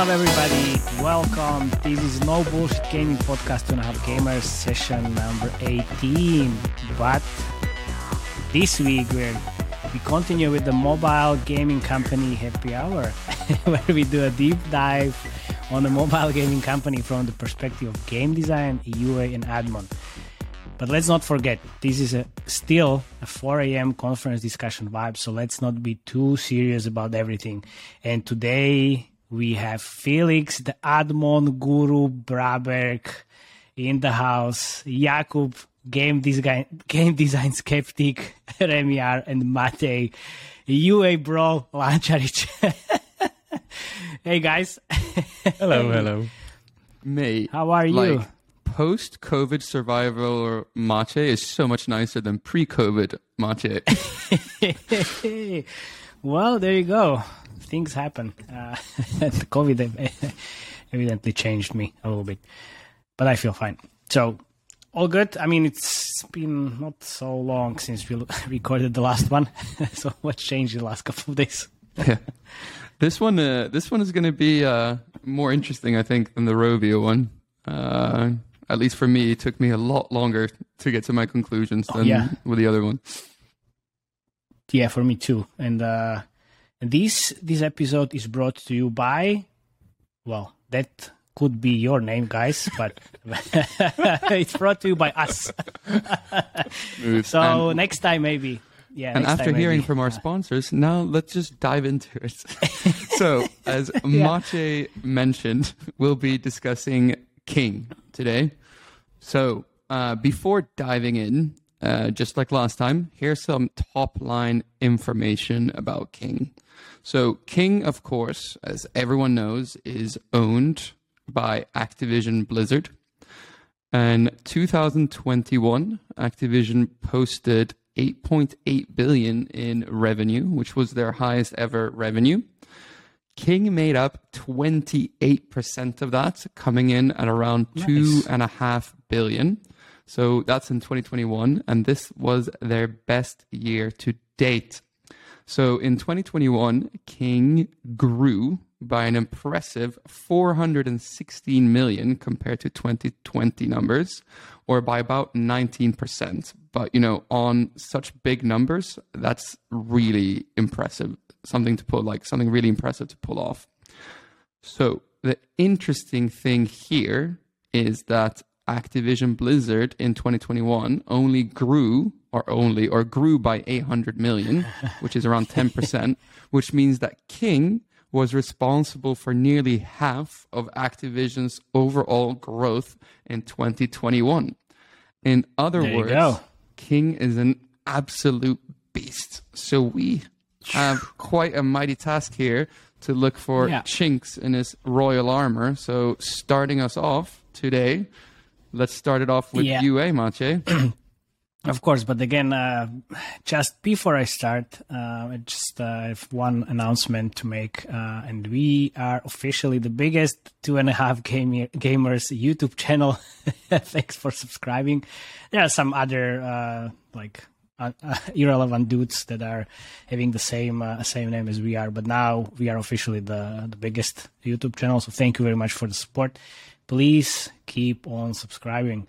Hello, everybody. Welcome. This is No Bullshit Gaming Podcast, a Half Gamers, session number 18. But this week, we're, we continue with the mobile gaming company happy hour, where we do a deep dive on the mobile gaming company from the perspective of game design, UA, and Admon. But let's not forget, this is a, still a 4 a.m. conference discussion vibe, so let's not be too serious about everything. And today we have Felix, the Admon Guru Braberg in the house, Jakub, game design, game design skeptic, Remiar, and Matej, UA bro, Lančarič. hey guys. Hello, hello. Mate, How are you? like post COVID survival Mache is so much nicer than pre COVID Mache. well, there you go. Things happen. Uh, the COVID evidently changed me a little bit, but I feel fine. So, all good. I mean, it's been not so long since we recorded the last one. so, what's changed in the last couple of days? yeah. This one, uh, this one is going to be uh, more interesting, I think, than the Rovio one. Uh, at least for me, it took me a lot longer to get to my conclusions than yeah. with the other one. Yeah, for me too. And uh, this this episode is brought to you by, well, that could be your name, guys, but it's brought to you by us. So and, next time, maybe. Yeah. and after hearing maybe. from our sponsors, now let's just dive into it. so, as Mache mentioned, we'll be discussing King today. So, uh, before diving in, uh, just like last time, here's some top line information about King. So, King, of course, as everyone knows, is owned by Activision Blizzard. And 2021, Activision posted 8.8 billion in revenue, which was their highest ever revenue. King made up 28% of that, coming in at around two and a half billion. So that's in 2021, and this was their best year to date. So in 2021, King grew by an impressive 416 million compared to 2020 numbers, or by about 19%. But, you know, on such big numbers, that's really impressive. Something to pull, like something really impressive to pull off. So the interesting thing here is that Activision Blizzard in 2021 only grew or only or grew by 800 million, which is around 10%, which means that King was responsible for nearly half of Activision's overall growth in 2021. In other There words. King is an absolute beast. So we have quite a mighty task here to look for Yeah. chinks in his royal armor. So starting us off today, let's start it off with Yeah. UA eh, Mache. Of course, but again, uh, just before I start, uh, just uh, have one announcement to make, uh, and we are officially the biggest two and a half gamer, gamers YouTube channel. Thanks for subscribing. There are some other uh, like uh, irrelevant dudes that are having the same same name as we are, but now we are officially the the biggest YouTube channel. So thank you very much for the support. Please keep on subscribing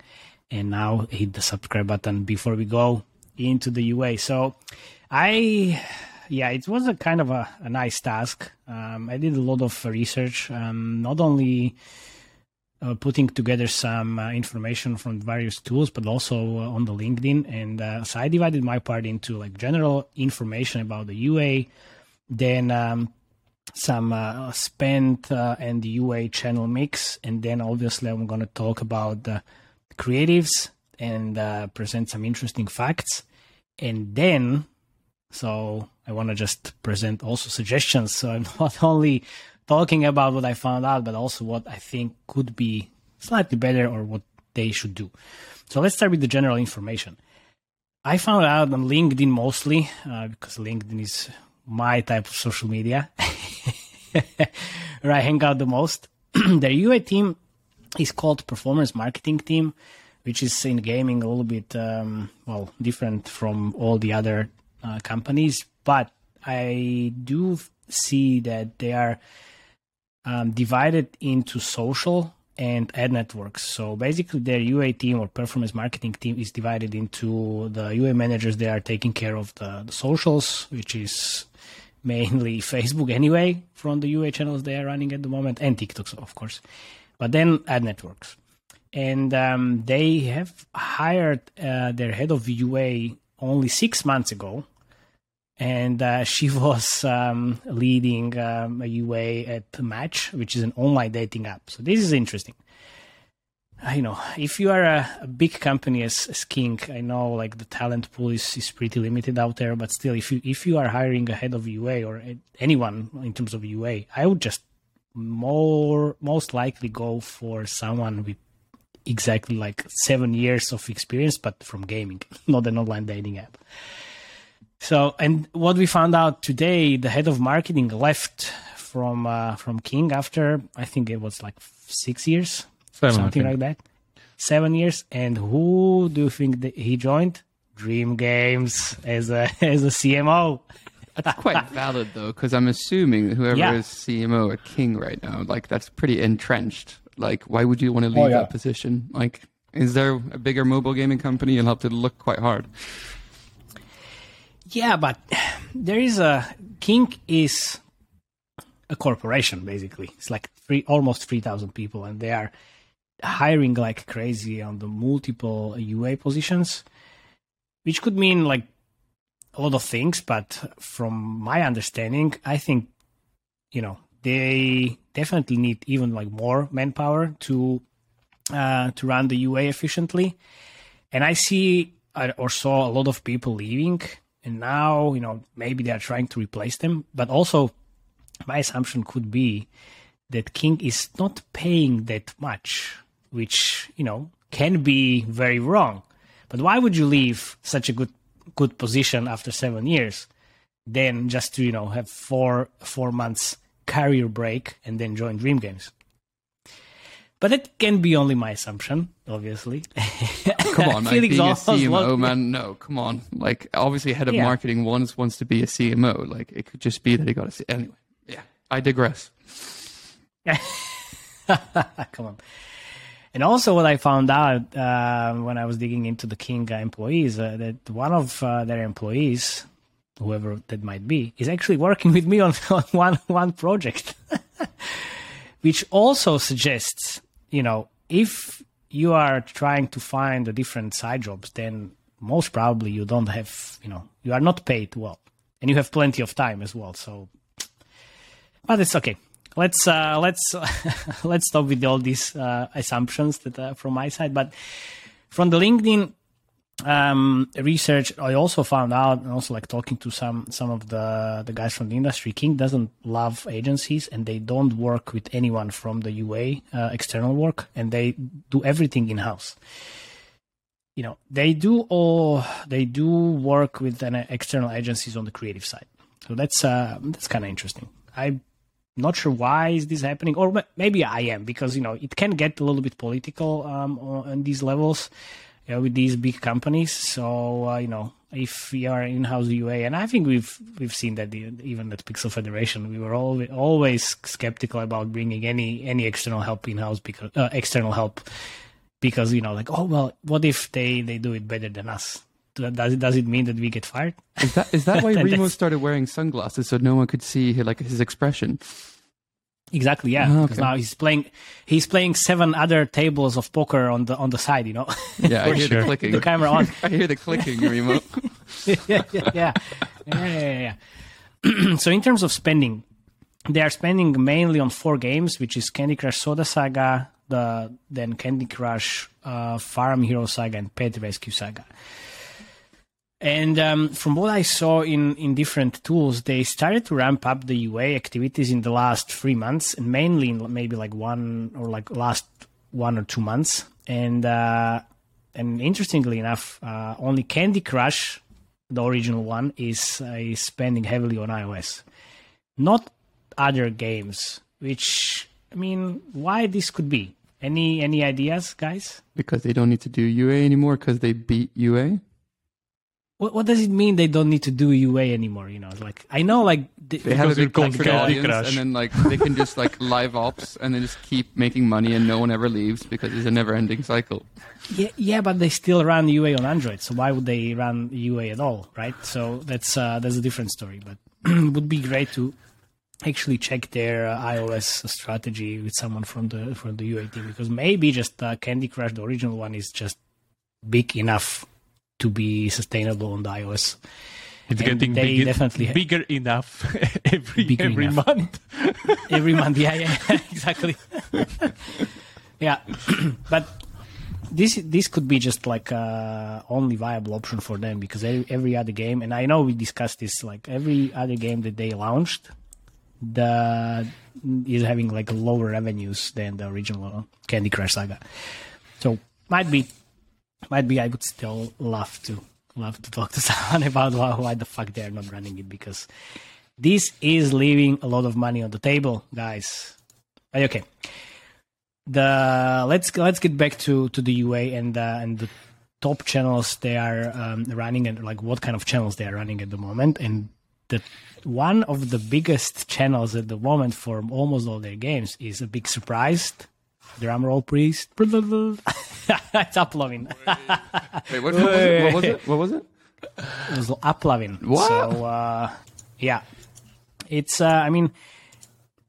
and now hit the subscribe button before we go into the UA. So I yeah, it was a kind of a, a nice task. Um, I did a lot of research, um, not only uh, putting together some uh, information from various tools, but also uh, on the LinkedIn. And uh, so I divided my part into like general information about the UA, then um, some uh, spend uh, and the UA channel mix, and then obviously I'm going to talk about the creatives and uh, present some interesting facts, and then so I want to just present also suggestions. So I'm not only talking about what I found out, but also what I think could be slightly better or what they should do. So let's start with the general information. I found out on LinkedIn mostly uh, because LinkedIn is my type of social media where I hang out the most. the UA team is called Performance Marketing Team, which is in gaming a little bit um, well different from all the other uh, companies. But I do see that they are um, divided into social and ad networks. So basically, their UA team or performance marketing team is divided into the UA managers. They are taking care of the, the socials, which is mainly Facebook anyway, from the UA channels they are running at the moment, and TikToks, of course. But then ad networks. And um, they have hired uh, their head of UA only six months ago and uh, she was um, leading um, a UA at Match, which is an online dating app. So this is interesting. I know if you are a, a, big company as, as I know like the talent pool is, is pretty limited out there. But still, if you if you are hiring a head of UA or anyone in terms of UA, I would just more most likely go for someone with exactly like seven years of experience, but from gaming, not an online dating app. So, and what we found out today, the head of marketing left from uh, from King after I think it was like six years, Seven, something like that, seven years. And who do you think he joined? Dream Games as a as a CMO. That's quite valid though, because I'm assuming whoever yeah. is CMO at King right now, like that's pretty entrenched. Like, why would you want to oh, leave oh, yeah. that position? Like, is there a bigger mobile gaming company? You'll have to look quite hard. Yeah, but there is a King is a corporation basically. It's like three almost three thousand people, and they are hiring like crazy on the multiple UA positions, which could mean like a lot of things. But from my understanding, I think you know they definitely need even like more manpower to uh, to run the UA efficiently. And I see or saw a lot of people leaving and now you know maybe they are trying to replace them but also my assumption could be that king is not paying that much which you know can be very wrong but why would you leave such a good good position after seven years then just to you know have four four months career break and then join dream games but it can be only my assumption, obviously. come on, man. Being a CMO, man. No, come on. Like, obviously, head of yeah. marketing wants wants to be a CMO. Like, it could just be that he got a C- anyway. Yeah, I digress. come on. And also, what I found out uh, when I was digging into the King employees, uh, that one of uh, their employees, whoever that might be, is actually working with me on, on one one project, which also suggests you know, if you are trying to find a different side jobs, then most probably you don't have, you know, you are not paid well, and you have plenty of time as well. So, but it's okay. Let's uh, let's let's stop with all these uh, assumptions that from my side. But from the LinkedIn um, research, I also found out, and also like talking to some some of the the guys from the industry, King doesn't love agencies, and they don't work with anyone from the UA uh, external work, and they do everything in house. You know, they do all they do work with an external agencies on the creative side, so that's uh, that's kind of interesting. I'm not sure why is this happening, or maybe I am because you know it can get a little bit political um, on these levels uh, with these big companies. So uh, you know, if we are in-house UA, and I think we've we've seen that even at Pixel Federation, we were always always skeptical about bringing any any external help in-house because uh, external help because you know, like oh well, what if they they do it better than us? Does it does it mean that we get fired? Is that is that why Remo started wearing sunglasses so no one could see like his expression? Exactly, yeah. Because oh, okay. now he's playing, he's playing seven other tables of poker on the on the side. You know. Yeah, I hear sure. the clicking. The camera on. I hear the clicking remote. yeah, yeah, yeah, yeah, yeah. yeah. so in terms of spending, they are spending mainly on four games, which is Candy Crush Soda Saga, the then Candy Crush uh, Farm Hero Saga, and Pet Rescue Saga. And um, from what I saw in, in different tools, they started to ramp up the UA activities in the last three months, and mainly in maybe like one or like last one or two months. And uh, and interestingly enough, uh, only Candy Crush, the original one, is uh, is spending heavily on iOS, not other games. Which I mean, why this could be? Any any ideas, guys? Because they don't need to do UA anymore because they beat UA. What, what does it mean they don't need to do UA anymore? You know, like I know like they, they have a big confident audience, Crash. and then like they can just like live ops and then just keep making money, and no one ever leaves because it's a never-ending cycle. Yeah, yeah, but they still run UA on Android, so why would they run UA at all, right? So that's uh, that's a different story. But it would be great to actually check their uh, iOS strategy with someone from the from the UA team because maybe just uh, Candy Crush, the original one, is just big enough to be sustainable on the iOS. It's And getting they big, definitely bigger enough every Bigger every enough. month. every month. Yeah, yeah, exactly. yeah, but this this could be just like uh, only viable option for them because every, every other game, and I know we discussed this, like every other game that they launched, the is having like lower revenues than the original Candy Crush Saga. So might be, might be. I would still love to love to talk to someone about why, the fuck they're not running it because this is leaving a lot of money on the table, guys. Okay, the let's let's get back to to the UA and uh, and the top channels they are um, running and like what kind of channels they are running at the moment and the one of the biggest channels at the moment for almost all their games is a big surprise. Drum roll, please. it's AppLovin. Wait, what, what was it? What was it? What was it? it was AppLovin. What? So uh, yeah, it's. Uh, I mean,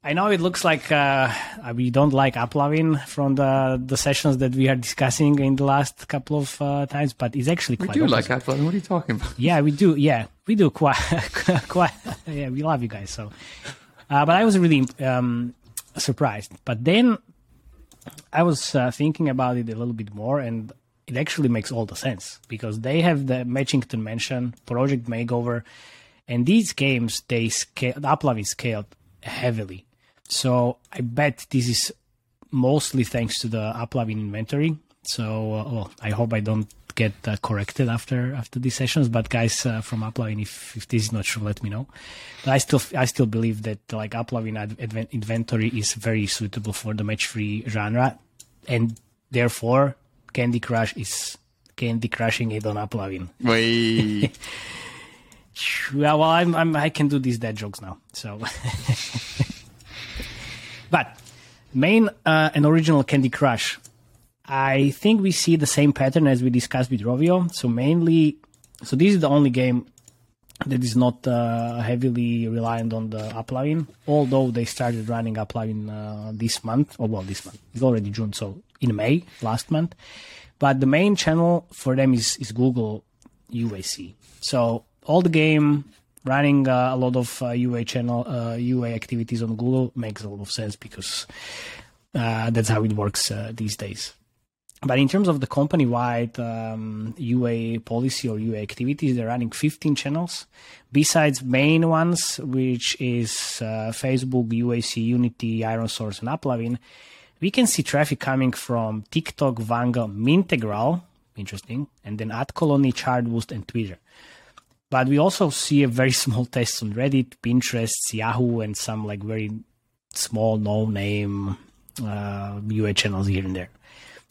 I know it looks like uh, we don't like AppLovin from the the sessions that we are discussing in the last couple of uh, times, but it's actually We quite. do like opposite. Apple. What are you talking about? Yeah, we do. Yeah, we do quite, quite. Yeah, we love you guys. So, uh, but I was really um, surprised. But then I was uh, thinking about it a little bit more, and it actually makes all the sense because they have the Matchington Mansion, Project Makeover, and these games they scale. The upload is scaled heavily. So I bet this is mostly thanks to the AppLovin inventory. So uh, well, I hope I don't get uh, corrected after after these sessions. But guys uh, from AppLovin, if, if this is not true, let me know. But I still I still believe that like AppLovin ad- adven- inventory is very suitable for the match free genre, and therefore Candy Crush is Candy Crushing it on AppLovin. Wait. Yeah, well, I'm, I'm I can do these dead jokes now. So, but main uh, and original Candy Crush, I think we see the same pattern as we discussed with Rovio. So mainly, so this is the only game that is not uh, heavily reliant on the AppLovin. Although they started running AppLovin uh, this month, or well, this month it's already June, so in May last month. But the main channel for them is is Google UAC. So all the game running uh, a lot of uh, UA channel uh, UA activities on Google makes a lot of sense because uh, that's how it works uh, these days. But in terms of the company-wide um, UA policy or UA activities, they're running 15 channels. Besides main ones, which is uh, Facebook, UAC, Unity, ironSource, and AppLovin, we can see traffic coming from TikTok, Vungle, Mintegral, interesting, and then AdColony, Chartboost, and Twitter. But we also see a very small test on Reddit, Pinterest, Yahoo, and some like very small, no-name uh, UA channels here and there.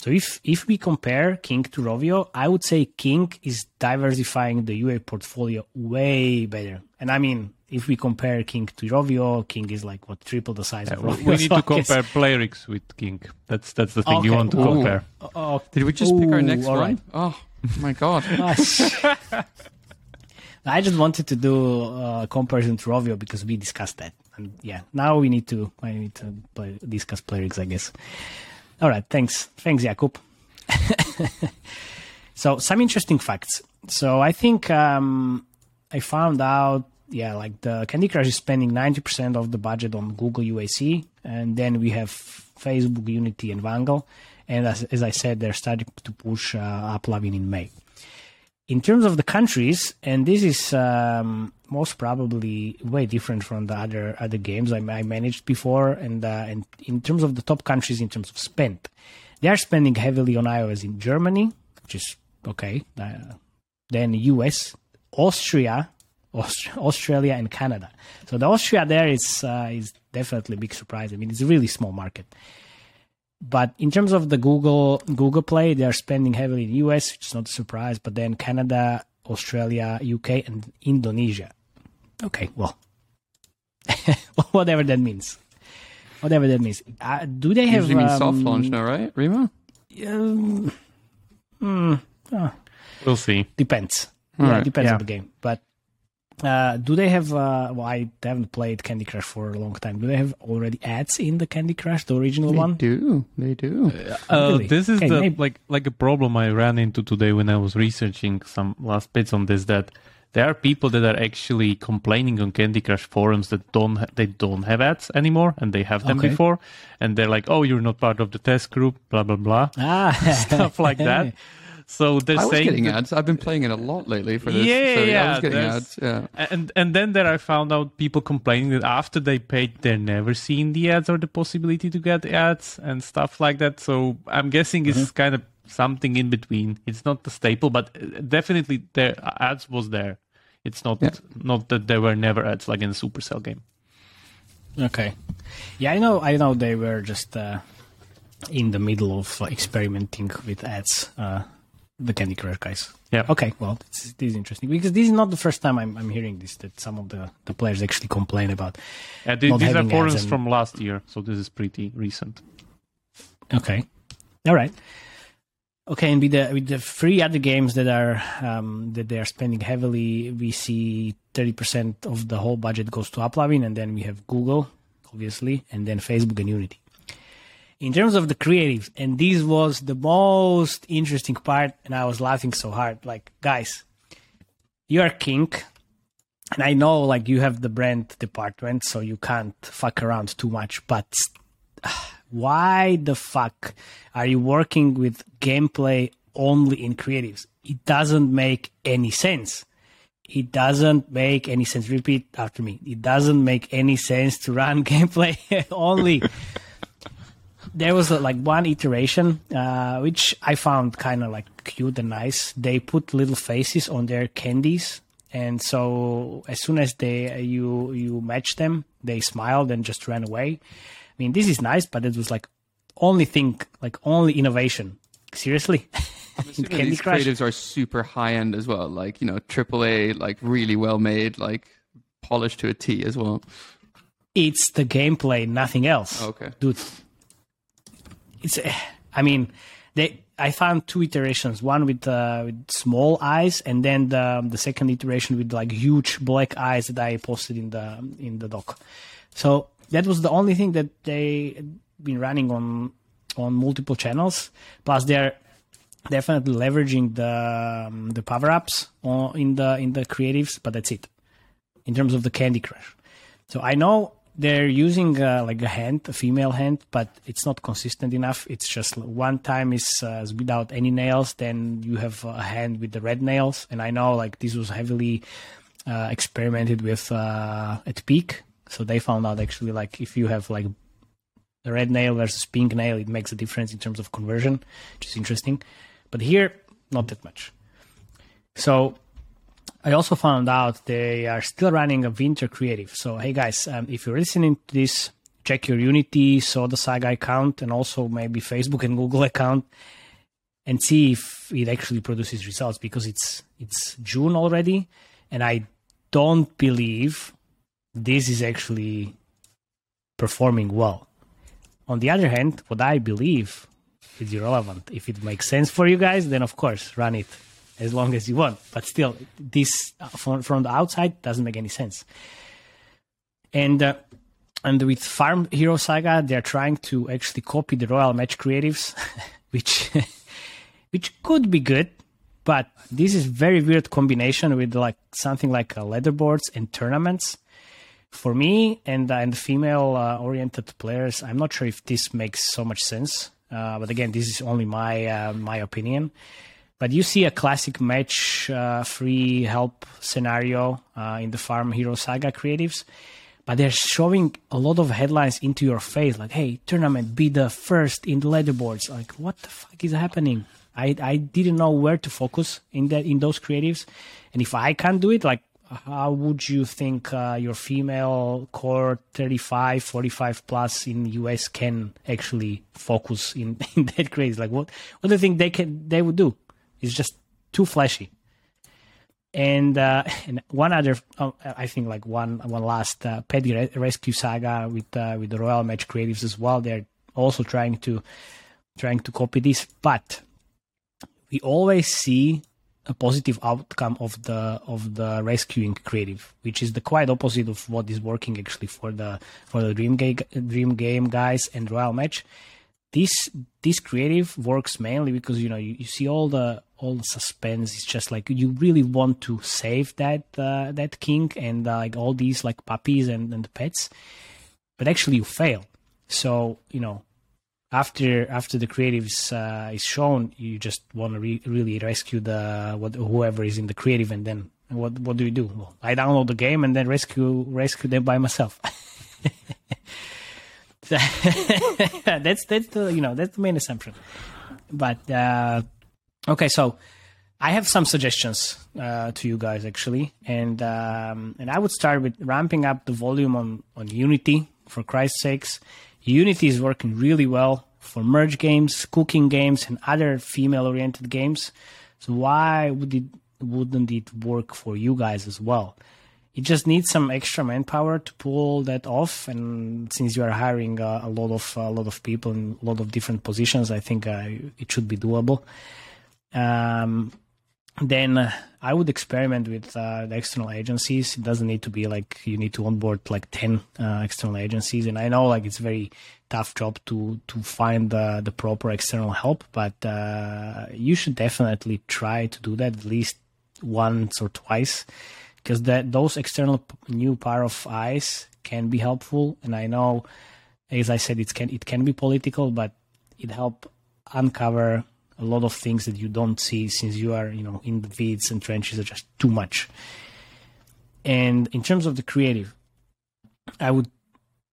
So if if we compare King to Rovio, I would say King is diversifying the UA portfolio way better. And I mean, if we compare King to Rovio, King is like what triple the size of Rovio. we need So to I guess- compare Playrix with King. That's that's the thing you want to Ooh. compare. Oh, Did we just pick our next all one? right. Oh my god. I just wanted to do a comparison to Rovio because we discussed that. And yeah, now we need to I need to play, discuss Playrix, I guess. All right, thanks. Thanks, Jakub. so some interesting facts. So I think um, I found out, yeah, like the Candy Crush is spending 90% of the budget on Google UAC, and then we have Facebook, Unity, and Vungle. And as, as I said, they're starting to push uh, AppLovin in May. In terms of the countries, and this is um, most probably way different from the other other games I, I managed before, and uh, and in terms of the top countries in terms of spend, they are spending heavily on iOS in Germany, which is okay. Uh, then US, Austria, Aust- Australia, and Canada. So the Austria there is uh, is definitely a big surprise. I mean, it's a really small market. But in terms of the Google Google Play, they are spending heavily in the US, which is not a surprise. But then Canada, Australia, UK, and Indonesia. Okay, well, whatever that means. Whatever that means. Uh, do they have Usually means soft um, launch now, right, Rima? Um, mm, uh, We'll see. depends. All yeah, right, depends yeah. on the game. But uh, do they have? Uh, well, I haven't played Candy Crush for a long time. Do they have already ads in the Candy Crush, the original They one? They do. They do. Uh, Really? this is Okay, the maybe- like like a problem I ran into today when I was researching some last bits on this. That there are people that are actually complaining on Candy Crush forums that don't ha- they don't have ads anymore, and they have them Okay. before, and they're like, "Oh, you're not part of the test group," blah blah blah, Ah, stuff like that. So they're I was saying getting that- ads. I've been playing it a lot lately for this. Yeah, so, yeah, I was getting ads. Yeah. And and then there I found out people complaining that after they paid, they're never seeing the ads or the possibility to get ads and stuff like that. So I'm guessing it's kind of something in between. It's not the staple, but uh, definitely there ads was there. It's not Yeah. not that there were never ads like in a Supercell game. okay. Yeah, I know. I know they were just uh, in the middle of experimenting with ads. Uh, the Candy Crush guys. Yeah. Okay, well, this, this is interesting because this is not the first time I'm, I'm hearing this. That some of the, the players actually complain about. Uh, th- Not these are forums and- from last year, so this is pretty recent. Okay, all right. Okay, and with the with the three other games that are um, that they are spending heavily, we see thirty percent of the whole budget goes to AppLovin, and then we have Google, obviously, and then Facebook and Unity. In terms of the creatives, and this was the most interesting part, and I was laughing so hard. Like, guys, you are king, and I know like you have the brand department, so you can't fuck around too much, but why the fuck are you working with gameplay only in creatives? It doesn't make any sense. It doesn't make any sense. Repeat after me. It doesn't make any sense to run gameplay only. There was uh, like one iteration uh, which I found kind of like cute and nice. They put little faces on their candies, and so as soon as they you you match them, they smiled and just ran away. I mean, this is nice, but it was like only thing, like only innovation. Seriously, Candy these Crush. creatives are super high end as well, like you know, AAA, like really well made, like polished to a T as well. It's the gameplay, nothing else. Okay. dude. It's, eh, I mean, they. I found two iterations. One with uh, with small eyes, and then the the second iteration with like huge black eyes that I posted in the in the doc. So that was the only thing that they been running on on multiple channels. Plus, they're definitely leveraging the um, the power ups in the in the creatives, but that's it in terms of the Candy Crush. So I know they're using uh, like a hand, a female hand, but it's not consistent enough. It's just one time is uh, without any nails, then you have a hand with the red nails. And I know like this was heavily uh, experimented with uh, at Peak. So they found out actually like if you have like a red nail versus pink nail, it makes a difference in terms of conversion, which is interesting. But here, not that much. So I also found out they are still running a winter creative. So, hey guys, um, if you're listening to this, check your Unity, Soda Saga account, and also maybe Facebook and Google account, and see if it actually produces results because it's it's June already, and I don't believe this is actually performing well. On the other hand, what I believe is irrelevant. If it makes sense for you guys, then of course run it as long as you want. But still, this uh, from, from the outside doesn't make any sense. And uh, and with Farm Hero Saga, they're trying to actually copy the Royal Match creatives, which which could be good. But this is very weird combination with like something like uh, leaderboards and tournaments. For me and uh, and female uh, oriented players, I'm not sure if this makes so much sense. Uh, but again, this is only my uh, my opinion. But you see a classic match uh, free help scenario uh, in the Farm Hero Saga creatives, but they're showing a lot of headlines into your face, like, "Hey, tournament, be the first in the leaderboards." Like, what the fuck is happening? I I didn't know where to focus in that in those creatives, and if I can't do it, like, how would you think uh, your female core 35 45 plus in us can actually focus in, in that creatives like what what do you think they can they would do it's just too flashy And, uh, and one other, oh, I think like one one last uh, petty re- rescue saga with uh, with the Royal Match creatives as well. They're also trying to trying to copy this, but we always see a positive outcome of the of the rescuing creative, which is the quite opposite of what is working actually for the for the dream game dream game guys and Royal Match. This this creative works mainly because you know you, you see all the all the suspense. It's just like you really want to save that uh, that king and uh, like all these like puppies and, and pets, but actually you fail. So you know after after the creatives uh, is shown, you just want to re- really rescue the what, whoever is in the creative, and then what what do you do? Well, I download the game and then rescue rescue them by myself. that's that's the you know that's the main assumption. But uh, okay, so I have some suggestions uh, to you guys actually, and um, and I would start with ramping up the volume on on Unity for Christ's sakes. Unity is working really well for merge games, cooking games, and other female-oriented games. So why would it wouldn't it work for you guys as well? It just needs some extra manpower to pull that off, and since you are hiring uh, a lot of a lot of people in a lot of different positions, I think uh, it should be doable. Um, then uh, I would experiment with uh, the external agencies. It doesn't need to be like you need to onboard like ten uh, external agencies, and I know like it's very tough job to to find the the proper external help, but uh, you should definitely try to do that at least once or twice, because that those external new pair of eyes can be helpful, and I know, as I said, it can it can be political, but it help uncover a lot of things that you don't see since you are, you know, in the weeds and trenches are just too much. And in terms of the creative, I would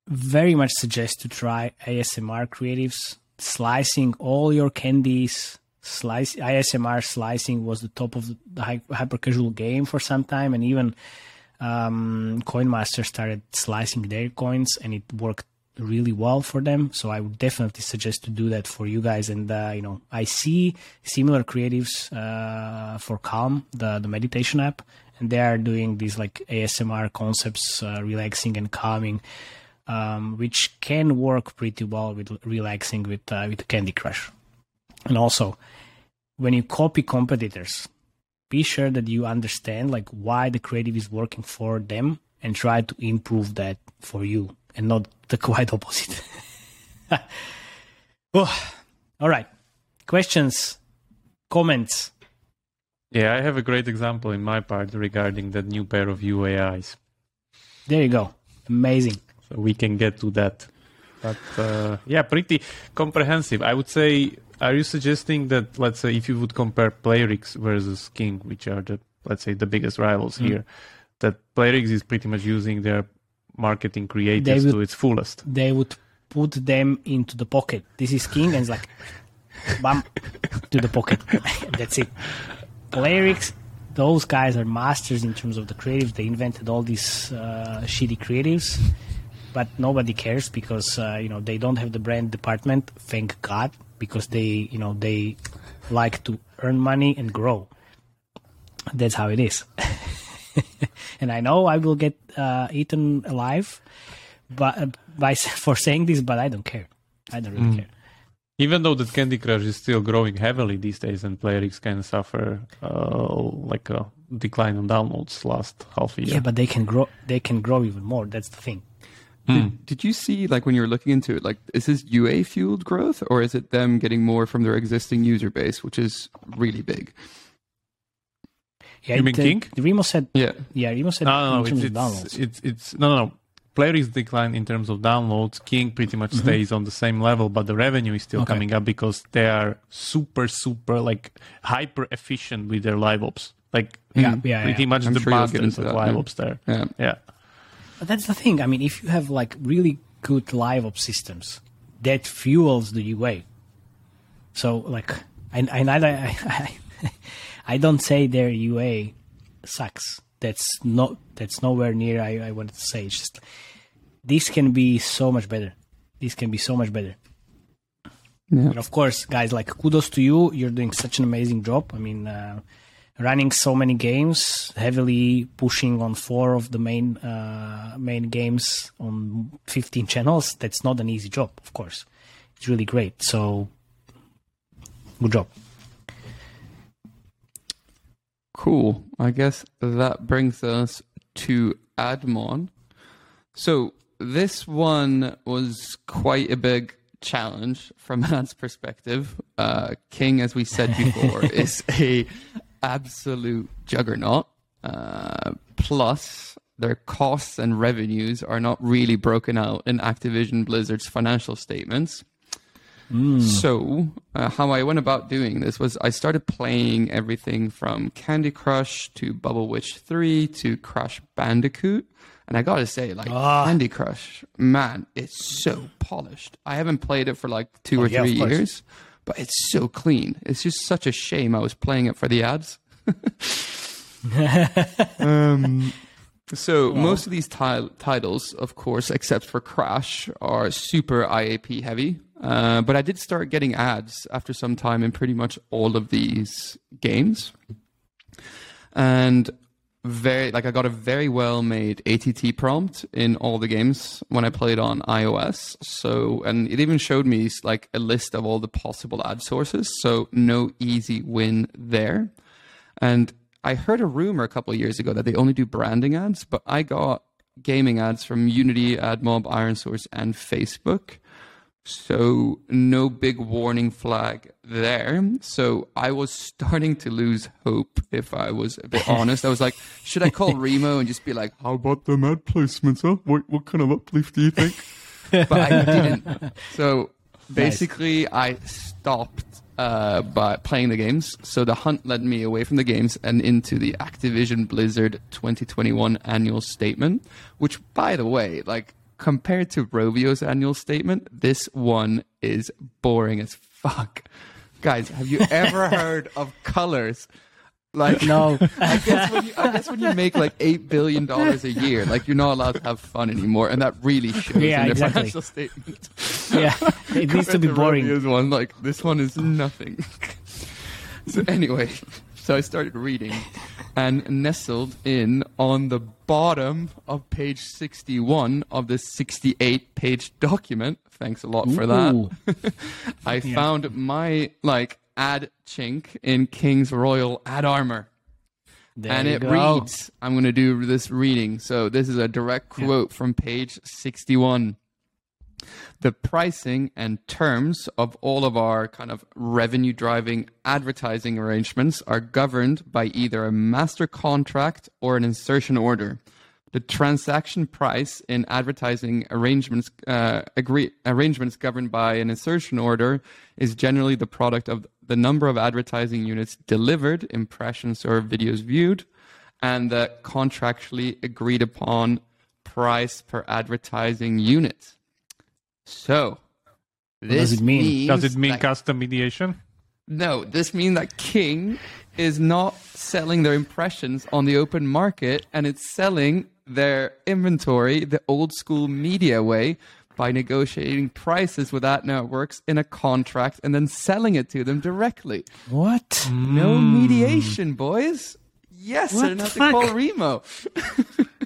very much suggest to try ASMR creatives, slicing all your candies. Slice ASMR slicing was the top of the hyper casual game for some time, and even um, CoinMaster started slicing their coins, and it worked really well for them. So I would definitely suggest to do that for you guys. And uh, you know, I see similar creatives uh, for Calm, the the meditation app, and they are doing these like ASMR concepts, uh, relaxing and calming, um, which can work pretty well with relaxing with uh, with Candy Crush. And also, when you copy competitors, be sure that you understand like why the creative is working for them and try to improve that for you and not the quite opposite. oh, all right. Questions, comments. Yeah, I have a great example in my part regarding that new pair of UAIs. There you go. Amazing. So we can get to that. But uh, yeah, pretty comprehensive. I would say, are you suggesting that, let's say, if you would compare Playrix versus King, which are the, let's say, the biggest rivals mm. here, that Playrix is pretty much using their marketing creatives would, to its fullest. They would put them into the pocket. This is king, and it's like, bam, to the pocket. That's it. Playrix, those guys are masters in terms of the creative. They invented all these uh, shitty creatives, but nobody cares because uh, you know they don't have the brand department. Thank God, because they you know they like to earn money and grow. That's how it is. and I know I will get uh, eaten alive, but uh, by for saying this, but I don't care. I don't really mm. care. Even though that Candy Crush is still growing heavily these days, and Playrix can suffer uh, like a decline on downloads last half a year. Yeah, but they can grow. They can grow even more. That's the thing. Did, mm. did, you see like when you were looking into it like is this UA fueled growth or is it them getting more from their existing user base which is really big? Yeah, you mean the, King? The Remo said. Yeah. Yeah, Remo said. No, no, no. It's, it's, it's, it's, no, no, no. Playrix decline in terms of downloads. King pretty much mm-hmm. stays on the same level, but the revenue is still okay. coming up because they are super, super like hyper efficient with their live ops. Like yeah, yeah, pretty yeah. much I'm the sure masters of that, live yeah. ops there. Yeah, yeah. But that's the thing. I mean, if you have like really good live ops systems, that fuels the UA. So like, I, I, I, I I don't say their UA sucks. That's not that's nowhere near I, I wanted to say. It's just this can be so much better. This can be so much better. Yeah. And of course, guys, like kudos to you. You're doing such an amazing job. I mean, uh, running so many games, heavily pushing on four of the main uh, main games on 15 channels, that's not an easy job, of course. It's really great. So, good job. Cool. I guess that brings us to Admon. So this one was quite a big challenge from Matt's perspective. Uh, King, as we said before, is a absolute juggernaut. Uh, plus, their costs and revenues are not really broken out in Activision Blizzard's financial statements. Mm. So, uh, how I went about doing this was I started playing everything from Candy Crush to Bubble Witch 3 to Crash Bandicoot. And I gotta say, like oh. Candy Crush, man, it's so polished. I haven't played it for like two oh, or yeah, three years, but it's so clean. It's just such a shame I was playing it for the ads. um, so most of these t- titles, of course, except for Crash, are super IAP heavy. Uh, but I did start getting ads after some time in pretty much all of these games. And very like I got a very well made ATT prompt in all the games when I played on iOS. So and it even showed me like a list of all the possible ad sources. So no easy win there. And I heard a rumor a couple years ago that they only do branding ads, but I got gaming ads from Unity, AdMob, ironSource, and Facebook. So no big warning flag there. So I was starting to lose hope if I was a bit honest. I was like, should I call Remo and just be like, how about the ad placements, huh? What, what kind of uplift do you think? but I didn't. So basically nice. I stopped uh, by playing the games. So the hunt led me away from the games and into the Activision Blizzard 2021 annual statement, which by the way, like compared to Rovio's annual statement, this one is boring as fuck. Guys, have you ever heard of colors? Like no, I guess when you, I guess when you make like eight billion dollars a year, like you're not allowed to have fun anymore, and that really shows yeah, in their exactly. financial statement. Yeah, it needs to be boring. One, like this one is nothing. so anyway, so I started reading, and nestled in on the bottom of page 61 of the 68 page document, thanks a lot for that, I yeah. found my like ad chink in King's Royal ad armor. There and it go. reads, I'm going to do this reading. So this is a direct quote yeah. from page 61 the pricing and terms of all of our kind of revenue driving advertising arrangements are governed by either a master contract or an insertion order. The transaction price in advertising arrangements uh, agree, arrangements governed by an insertion order is generally the product of the number of advertising units delivered, impressions or videos viewed, and the contractually agreed upon price per advertising unit. So, this does it mean? Does it mean that, custom mediation? No, this means that King is not selling their impressions on the open market and it's selling their inventory the old school media way by negotiating prices with ad networks in a contract and then selling it to them directly. What? No mm. mediation, boys. Yes, what I didn't have to call Remo.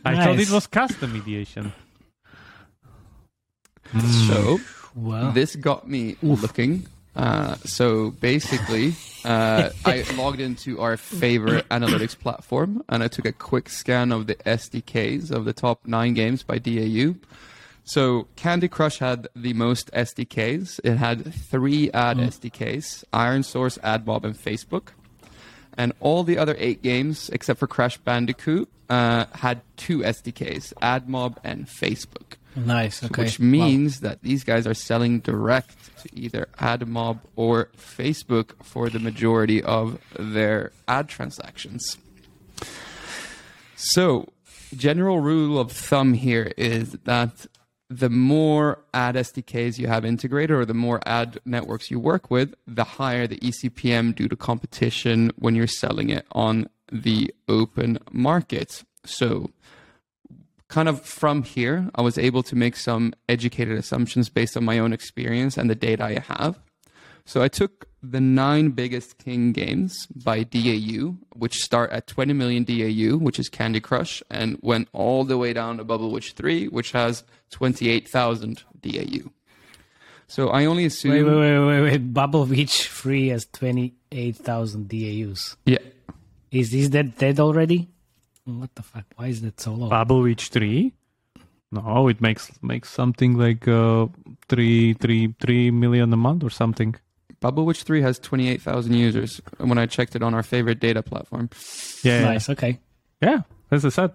I nice. thought it was custom mediation. So wow. this got me looking. Uh, so basically, uh, I logged into our favorite analytics platform and I took a quick scan of the SDKs of the top nine games by DAU. So Candy Crush had the most SDKs. It had three ad mm. SDKs: ironSource, AdMob, and Facebook. And all the other eight games, except for Crash Bandicoot, uh, had two SDKs: AdMob and Facebook. Nice. Okay. Which means wow. that these guys are selling direct to either AdMob or Facebook for the majority of their ad transactions. So, general rule of thumb here is that the more ad SDKs you have integrated or the more ad networks you work with, the higher the eCPM due to competition when you're selling it on the open market. So, kind of from here, I was able to make some educated assumptions based on my own experience and the data I have. So I took the nine biggest King games by DAU, which start at 20 million DAU, which is Candy Crush, and went all the way down to Bubble Witch 3, which has 28,000 DAU. So I only assume. Wait, wait, wait, wait, wait. Bubble Witch Free has 28,000 DAUs. Yeah. Is this dead, dead already? What the fuck? Why is that so low? Bubble Witch 3? No, it makes makes something like uh, three, three, three million a month or something. Bubble Witch 3 has 28,000 users when I checked it on our favorite data platform. Yeah, nice. Okay. yeah, as I said,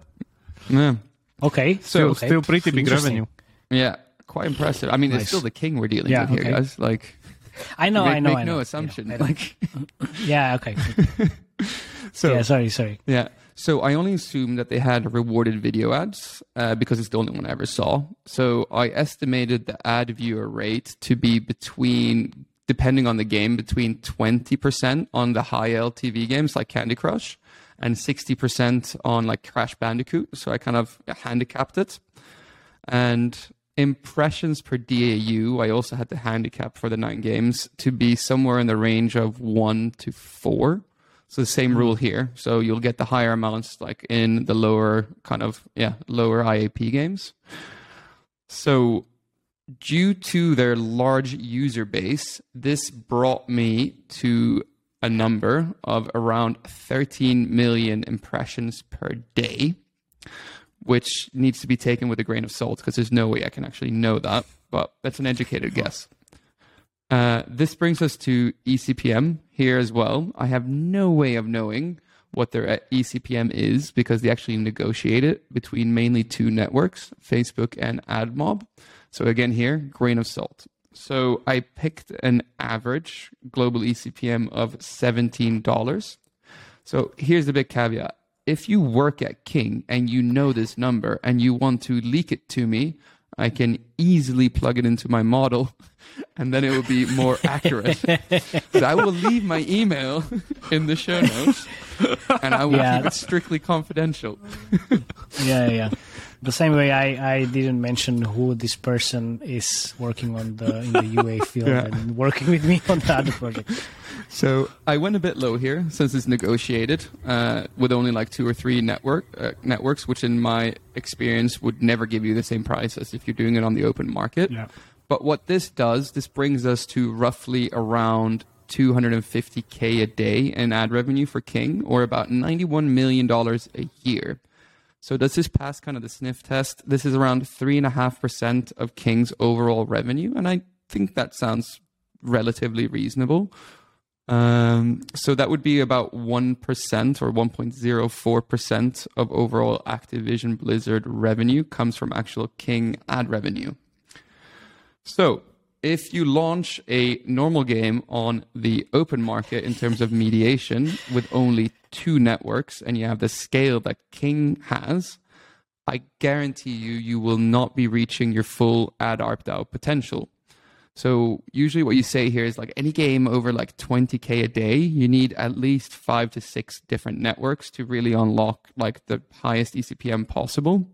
Yeah. Okay. still okay. still pretty big revenue. Yeah. Quite impressive. I mean, Nice. it's still the king we're dealing Yeah, with here, okay. guys. Like, I know, make, I know, make I no assumption. I know. Like, Yeah, okay. so yeah, sorry, sorry. Yeah. So I only assumed that they had rewarded video ads uh, because it's the only one I ever saw. So I estimated the ad viewer rate to be between, depending on the game, between 20% on the high LTV games like Candy Crush and 60% on like Crash Bandicoot. So I kind of handicapped it. And impressions per DAU, I also had to handicap for the nine games to be somewhere in the range of one to four. So the same rule mm-hmm. here. So you'll get the higher amounts like in the lower kind of yeah lower IAP games. So due to their large user base, this brought me to a number of around 13 million impressions per day, which needs to be taken with a grain of salt because there's no way I can actually know that. But that's an educated guess. Uh, this brings us to ECPM here as well. I have no way of knowing what their uh, ECPM is because they actually negotiate it between mainly two networks, Facebook and AdMob. So again, here, grain of salt. So I picked an average global ECPM of $17. So here's the big caveat. If you work at King and you know this number and you want to leak it to me, I can easily plug it into my model and then it will be more accurate. but I will leave my email in the show notes and I will Yeah. keep it strictly confidential. Yeah, yeah. The same way I, I didn't mention who this person is working on the in the UA field Yeah. and working with me on the other project. So I went a bit low here since it's negotiated uh, with only like two or three network uh, networks, which in my experience would never give you the same price as if you're doing it on the open market. Yeah. But what this does, this brings us to roughly around 250k a day in ad revenue for King, or about 91 million dollars a year. So does this pass kind of the sniff test? This is around three and a half percent of King's overall revenue, and I think that sounds relatively reasonable. Um, so that would be about 1% or 1.04% of overall Activision Blizzard revenue comes from actual King ad revenue. So if you launch a normal game on the open market in terms of mediation with only two networks and you have the scale that King has, I guarantee you, you will not be reaching your full ad ARPDAU potential. So usually what you say here is like any game over like 20k a day, you need at least five to six different networks to really unlock like the highest ECPM possible.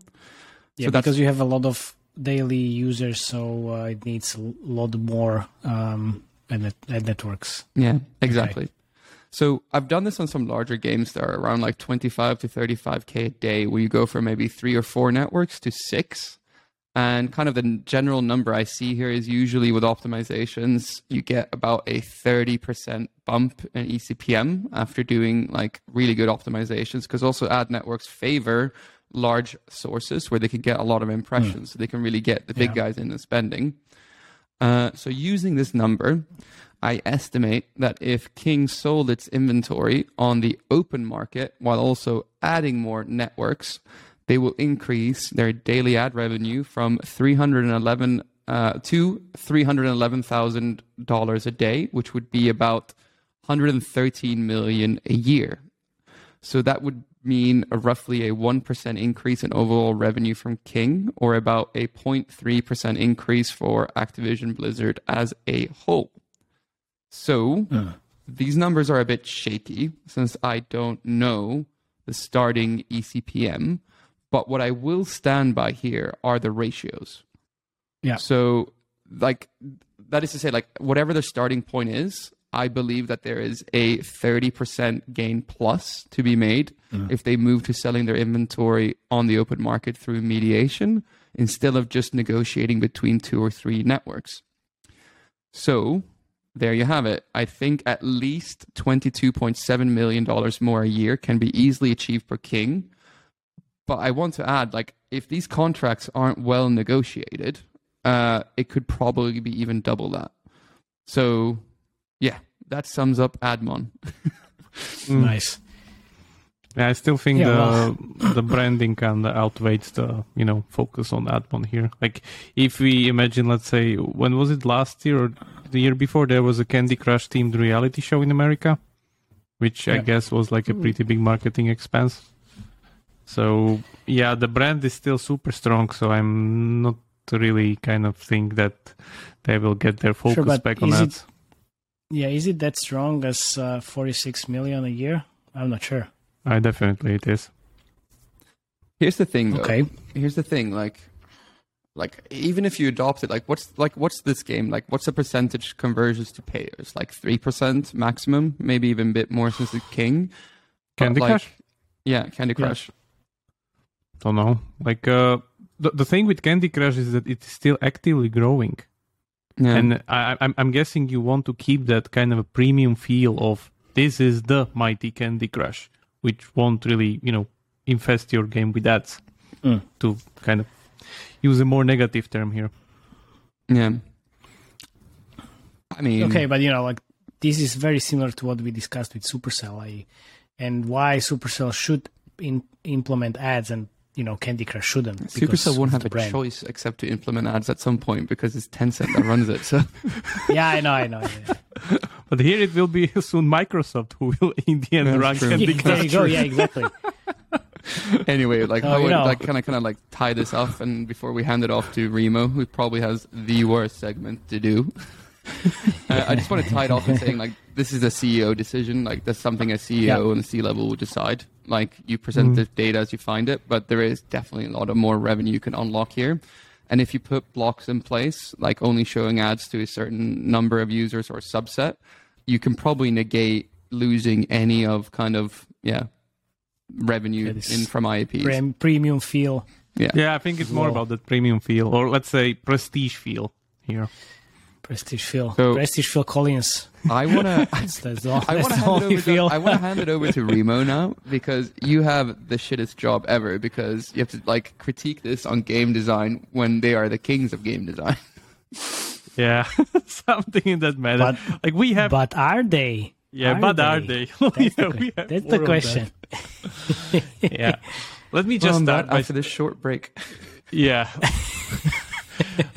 Yeah, So because you have a lot of daily users, so uh, it needs a lot more um, ad, ad networks. Yeah, exactly. So I've done this on some larger games that are around like 25 to 35k a day, where you go from maybe three or four networks to six. And kind of the general number I see here is usually with optimizations, you get about a 30% bump in ECPM after doing like really good optimizations, because also ad networks favor large sources where they can get a lot of impressions, so they can really get the big Yeah. guys in the spending. Uh, so using this number, I estimate that if King sold its inventory on the open market while also adding more networks, they will increase their daily ad revenue from 311 uh, to $311,000 a day, which would be about 113 million a year. So that would mean a roughly a 1% increase in overall revenue from King or about a 0.3% increase for Activision Blizzard as a whole. So these numbers are a bit shaky since I don't know the starting ECPM, but what I will stand by here are the ratios. Yeah. So, like, that is to say, like whatever the starting point is, I believe that there is a 30% gain plus to be made if they move to selling their inventory on the open market through mediation instead of just negotiating between two or three networks. So there you have it. I think at least $22.7 million more a year can be easily achieved per king. But I want to add, like, if these contracts aren't well negotiated, uh, it could probably be even double that. So, yeah, that sums up Admon. Nice. Yeah, I still think Yeah, the well- the branding kind of outweighs the you know focus on Admon here. Like if we imagine, let's say, when was it last year or the year before? There was a Candy Crush themed reality show in America, which I guess was like a pretty big marketing expense. So yeah, the brand is still super strong. So I'm not really kind of think that they will get their focus but back on is it- that. Yeah, is it that strong as uh, 46 million a year? I'm not sure. I definitely it is. Here's the thing, though. Okay. Here's the thing, like, like even if you adopt it, like, what's like what's this game? Like, what's the percentage conversions to payers? Like three percent maximum, maybe even a bit more since the king. But, Candy like, Crush. Yeah, Candy Yeah. Crush. don't know. Like uh, the the thing with Candy Crush is that it's still actively growing, Yeah. and I, I'm I'm guessing you want to keep that kind of a premium feel of this is the mighty Candy Crush, which won't really you know infest your game with ads. Mm. To kind of use a more negative term here. yeah. I mean, Okay, but you know, like this is very similar to what we discussed with Supercell, I, and why Supercell should in, implement ads and you know Candy Crush shouldn't. because Supercell won't have a brand. choice except to implement ads at some point because it's Tencent that runs it. So Yeah, I know, I know. yeah. But here it will be soon Microsoft who will in the end That's run true. Candy Yeah, there you go. Yeah, exactly. anyway, like Oh, I would know. like kind of kind of like tie this off, and before we hand it off to Remo, who probably has the worst segment to do. uh, I just want to tie it off with saying like this is a CEO decision. Like that's something a CEO Yeah. and the C level will decide. Like you present the data as you find it, but there is definitely a lot of more revenue you can unlock here. And if you put blocks in place, like only showing ads to a certain number of users or subset, you can probably negate losing any of kind of yeah revenue Yeah, in from IAPs. Prem- premium feel. yeah. Yeah, I think it's more Wow. about that premium feel, or let's say prestige feel here. Prestige Phil. So- Prestige Phil Collins. I want to. That's, that's the, I want to hand it over. To. I want to hand it over to Remo now because you have the shittest job ever because you have to like critique this on game design when they are the kings of game design. Yeah, something in that matter. But- like we have, but are they? yeah, are but are they? That's, Yeah, the, we have that's the question. that. Yeah. Let me just On start that, by after this short break. yeah.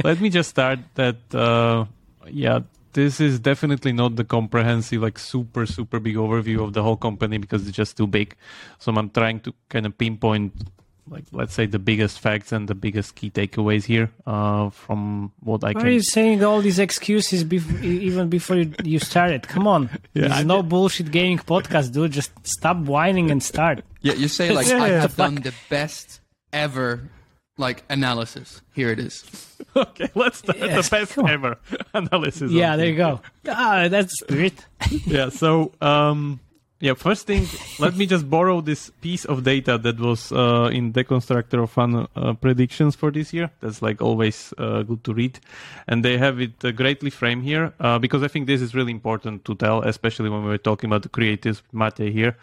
Let me just start that. Uh, yeah, this is definitely not the comprehensive, like super super big overview of the whole company because it's just too big. So I'm trying to kind of pinpoint, like let's say, the biggest facts and the biggest key takeaways here uh, from what I Why can. are you saying all these excuses bef- even before you, you started? Come on. Yeah, this I is no bullshit gaming podcast, dude. Just stop whining and start. Yeah, you say like Yeah, I yeah, have fuck. done the best ever like analysis. Here it is. okay, let's start Yes, the best ever analysis. Yeah, there you go. Ah, that's the spirit. yeah so um yeah first thing let me just borrow this piece of data that was uh, in deconstructor of fun uh, predictions for this year that's like always uh, good to read and they have it uh, greatly framed here uh, because i think this is really important to tell especially when we were talking about the creatives with mate here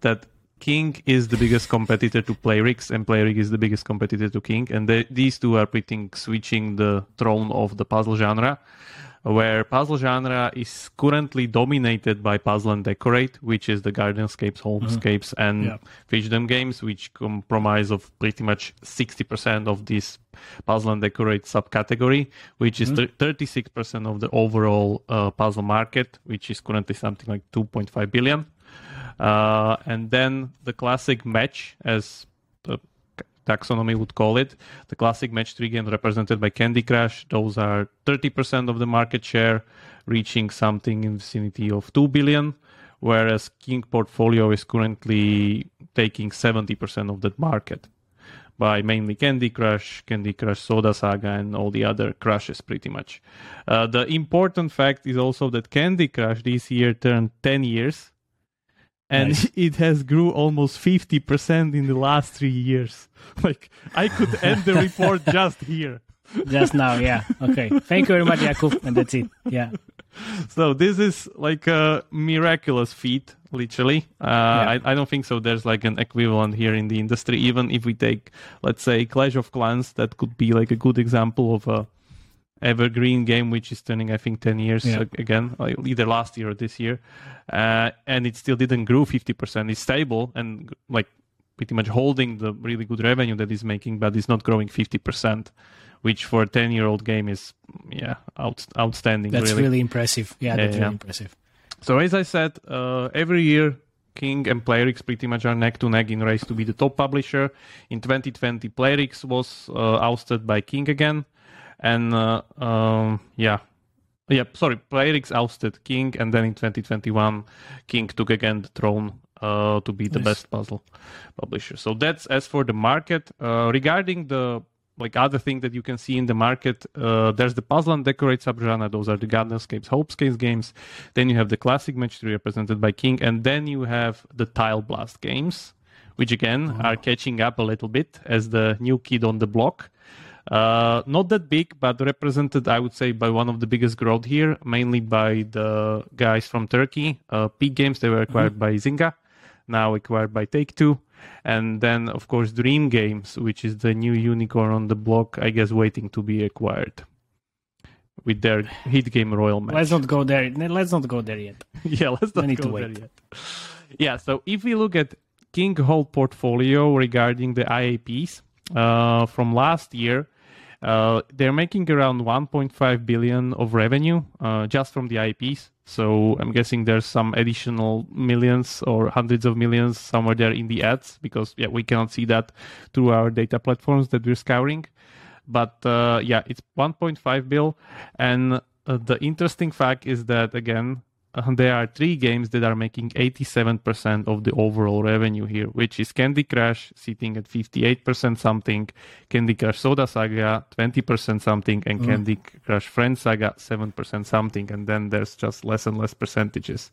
that King is the biggest competitor to Playrix, and Playrix is the biggest competitor to King, and they, these two are pretty switching the throne of the puzzle genre where puzzle genre is currently dominated by Puzzle and Decorate, which is the Gardenscapes, Homescapes, and Yeah. Fishdom games, which comprise of pretty much 60% of this Puzzle and Decorate subcategory, which is thir- 36% of the overall uh, puzzle market, which is currently something like 2.5 billion. Uh, and then the classic match, as the taxonomy would call it. The classic match three game represented by Candy Crush. Those are 30% of the market share, reaching something in vicinity of 2 billion, whereas King portfolio is currently taking 70% of that market. by mainly Candy Crush, Candy Crush Soda Saga, and all the other crushes, pretty much. Uh, the important fact is also that Candy Crush this year turned 10 years, and Nice. it has grew almost 50% in the last three years. Like I could end the report just here. Just now, yeah. Okay. Thank you very much, Jakub. And that's it. Yeah. So this is like a miraculous feat, literally. Uh, I, I don't think so. There's like an equivalent here in the industry. Even if we take, let's say, Clash of Clans, that could be like a good example of a evergreen game which is turning, I think, 10 years Yeah. again, either last year or this year, uh, and it still didn't grow 50%. It's stable and like pretty much holding the really good revenue that it's making, but it's not growing 50%. Which for a ten-year-old game is, yeah, out, outstanding. That's really. really, impressive. Yeah, that's Yeah, really yeah. impressive. So as I said, uh, every year King and Playrix pretty much are neck to neck in race to be the top publisher. In 2020, Playrix was uh, ousted by King again, and uh, um, yeah, yeah. Sorry, Playrix ousted King, and then in 2021, King took again the throne uh, to be the Nice. best puzzle publisher. So that's as for the market. Uh, regarding the like other thing that you can see in the market, uh, there's the puzzle and decorate subgenre. Those are the Gardenscapes, Homescapes games. Then you have the classic match three represented by King, and then you have the Tile Blast games, which again are catching up a little bit as the new kid on the block. Uh, not that big, but represented, I would say, by one of the biggest growth here, mainly by the guys from Turkey. Uh, Peak Games, they were acquired by Zynga, now acquired by Take Two. And then, of course, Dream Games, which is the new unicorn on the block, I guess, waiting to be acquired with their hit game Royal Match. Let's not go there. Let's not go there yet. yeah, let's not go there yet. Yeah, so if we look at King whole portfolio regarding the IAPs uh, from last year, uh, they're making around 1.5 billion of revenue uh, just from the IPs. So I'm guessing there's some additional millions or hundreds of millions somewhere there in the ads because yeah we cannot see that through our data platforms that we're scouring. But uh, yeah, it's 1.5 bill, and uh, the interesting fact is that again there are three games that are making 87% of the overall revenue here, which is Candy Crush sitting at 58% something, Candy Crush Soda Saga 20% something, and Candy Crush Friend Saga 7% something, and then there's just less and less percentages.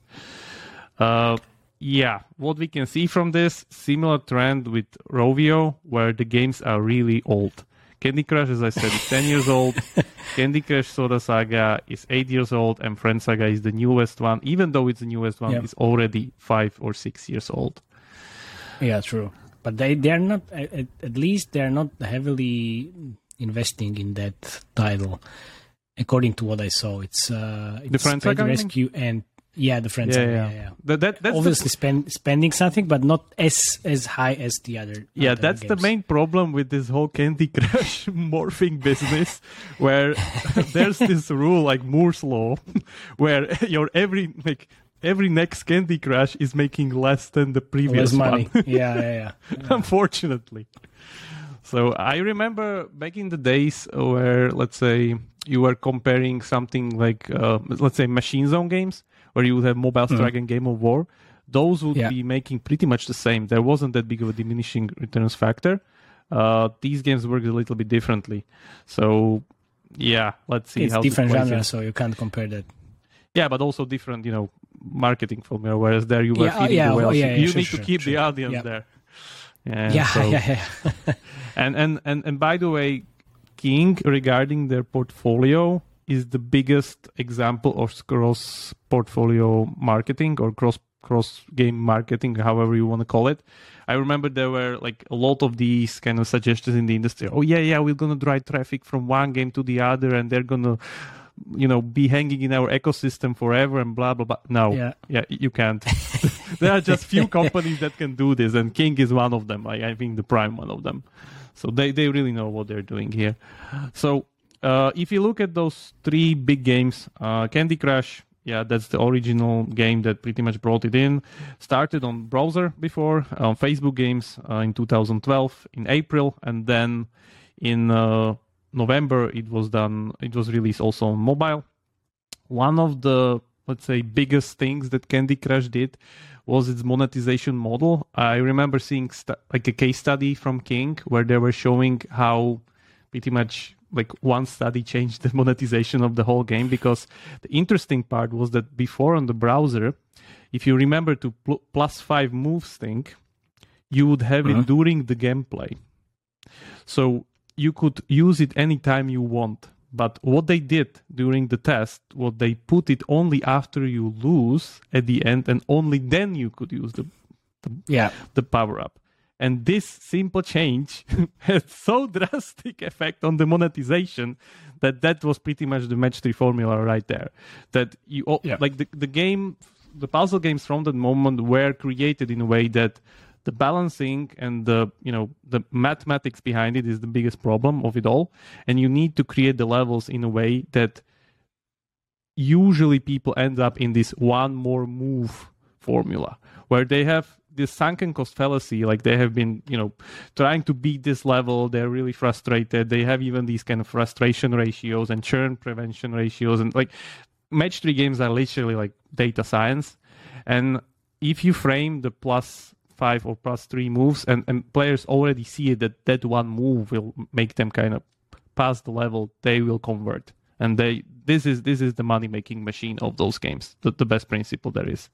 Uh, yeah, what we can see from this similar trend with Rovio, where the games are really old. Candy Crush, as I said, is 10 years old. Candy Crush Soda Saga is 8 years old, and Friend Saga is the newest one. Even though it's the newest one, Yeah. it's already 5 or 6 years old. Yeah, true. But they they're not at, at least they're not heavily investing in that title. According to what I saw, it's uh, it's Friend Pet Saga? Rescue and yeah, the friends. Yeah, yeah, yeah. yeah. yeah. That, that, that's the- Obviously, spend, spending something, but not as as high as the other. Yeah, other that's the main problem with this whole Candy Crush morphing business, where there's this rule like Moore's law, where your every like every next Candy Crush is making less than the previous less money. one. yeah, yeah, yeah. unfortunately. So I remember back in the days where, let's say, you were comparing something like, uh, let's say, Machine Zone games, where you would have Mobile Strike and Game of War. Those would Yeah. be making pretty much the same. There wasn't that big of a diminishing returns factor. Uh, these games work a little bit differently. So, yeah, let's see It's how different genre, so you can't compare that. Yeah, but also different, you know, marketing formula. Whereas there you were Yeah, oh, feeding yeah, the oh, whales. yeah, yeah, you sure, need sure, to keep the audience Yeah. there. Yeah, yeah, so- yeah, yeah. and and and and by the way, King regarding their portfolio is the biggest example of cross portfolio marketing or cross cross game marketing, however you want to call it. I remember there were like a lot of these kind of suggestions in the industry. Oh yeah, yeah, we're gonna drive traffic from one game to the other, and they're gonna, you know, be hanging in our ecosystem forever and blah blah blah. No, Yeah. yeah, you can't. there are just few companies that can do this, and King is one of them. I, I think the prime one of them. So they, they really know what they're doing here. So uh, if you look at those three big games, uh, Candy Crush, yeah, that's the original game that pretty much brought it in. Started on browser before, on Facebook games uh, in 2012 in April, and then in uh, November it was done. It was released also on mobile. One of the let's say biggest things that Candy Crush did was its monetization model. I remember seeing st- like a case study from King where they were showing how pretty much like one study changed the monetization of the whole game because the interesting part was that before on the browser, if you remember to pl- plus five moves thing, you would have Uh-huh. it during the gameplay. So you could use it anytime you want. But what they did during the test was they put it only after you lose at the end, and only then you could use the Yeah. the power up. And this simple change had so drastic effect on the monetization that that was pretty much the match three formula right there. That you all Yeah. like the the game, the puzzle games from that moment were created in a way that the balancing and the you know the mathematics behind it is the biggest problem of it all, and you need to create the levels in a way that usually people end up in this one more move formula where they have this sunken cost fallacy like they have been you know trying to beat this level. They're really frustrated. They have even these kind of frustration ratios and churn prevention ratios and like match three games are literally like data science. And if you frame the plus five or plus three moves and, and players already see it that that one move will make them kind of pass the level they will convert. And they this is this is the money making machine of those games the, the best principle there is.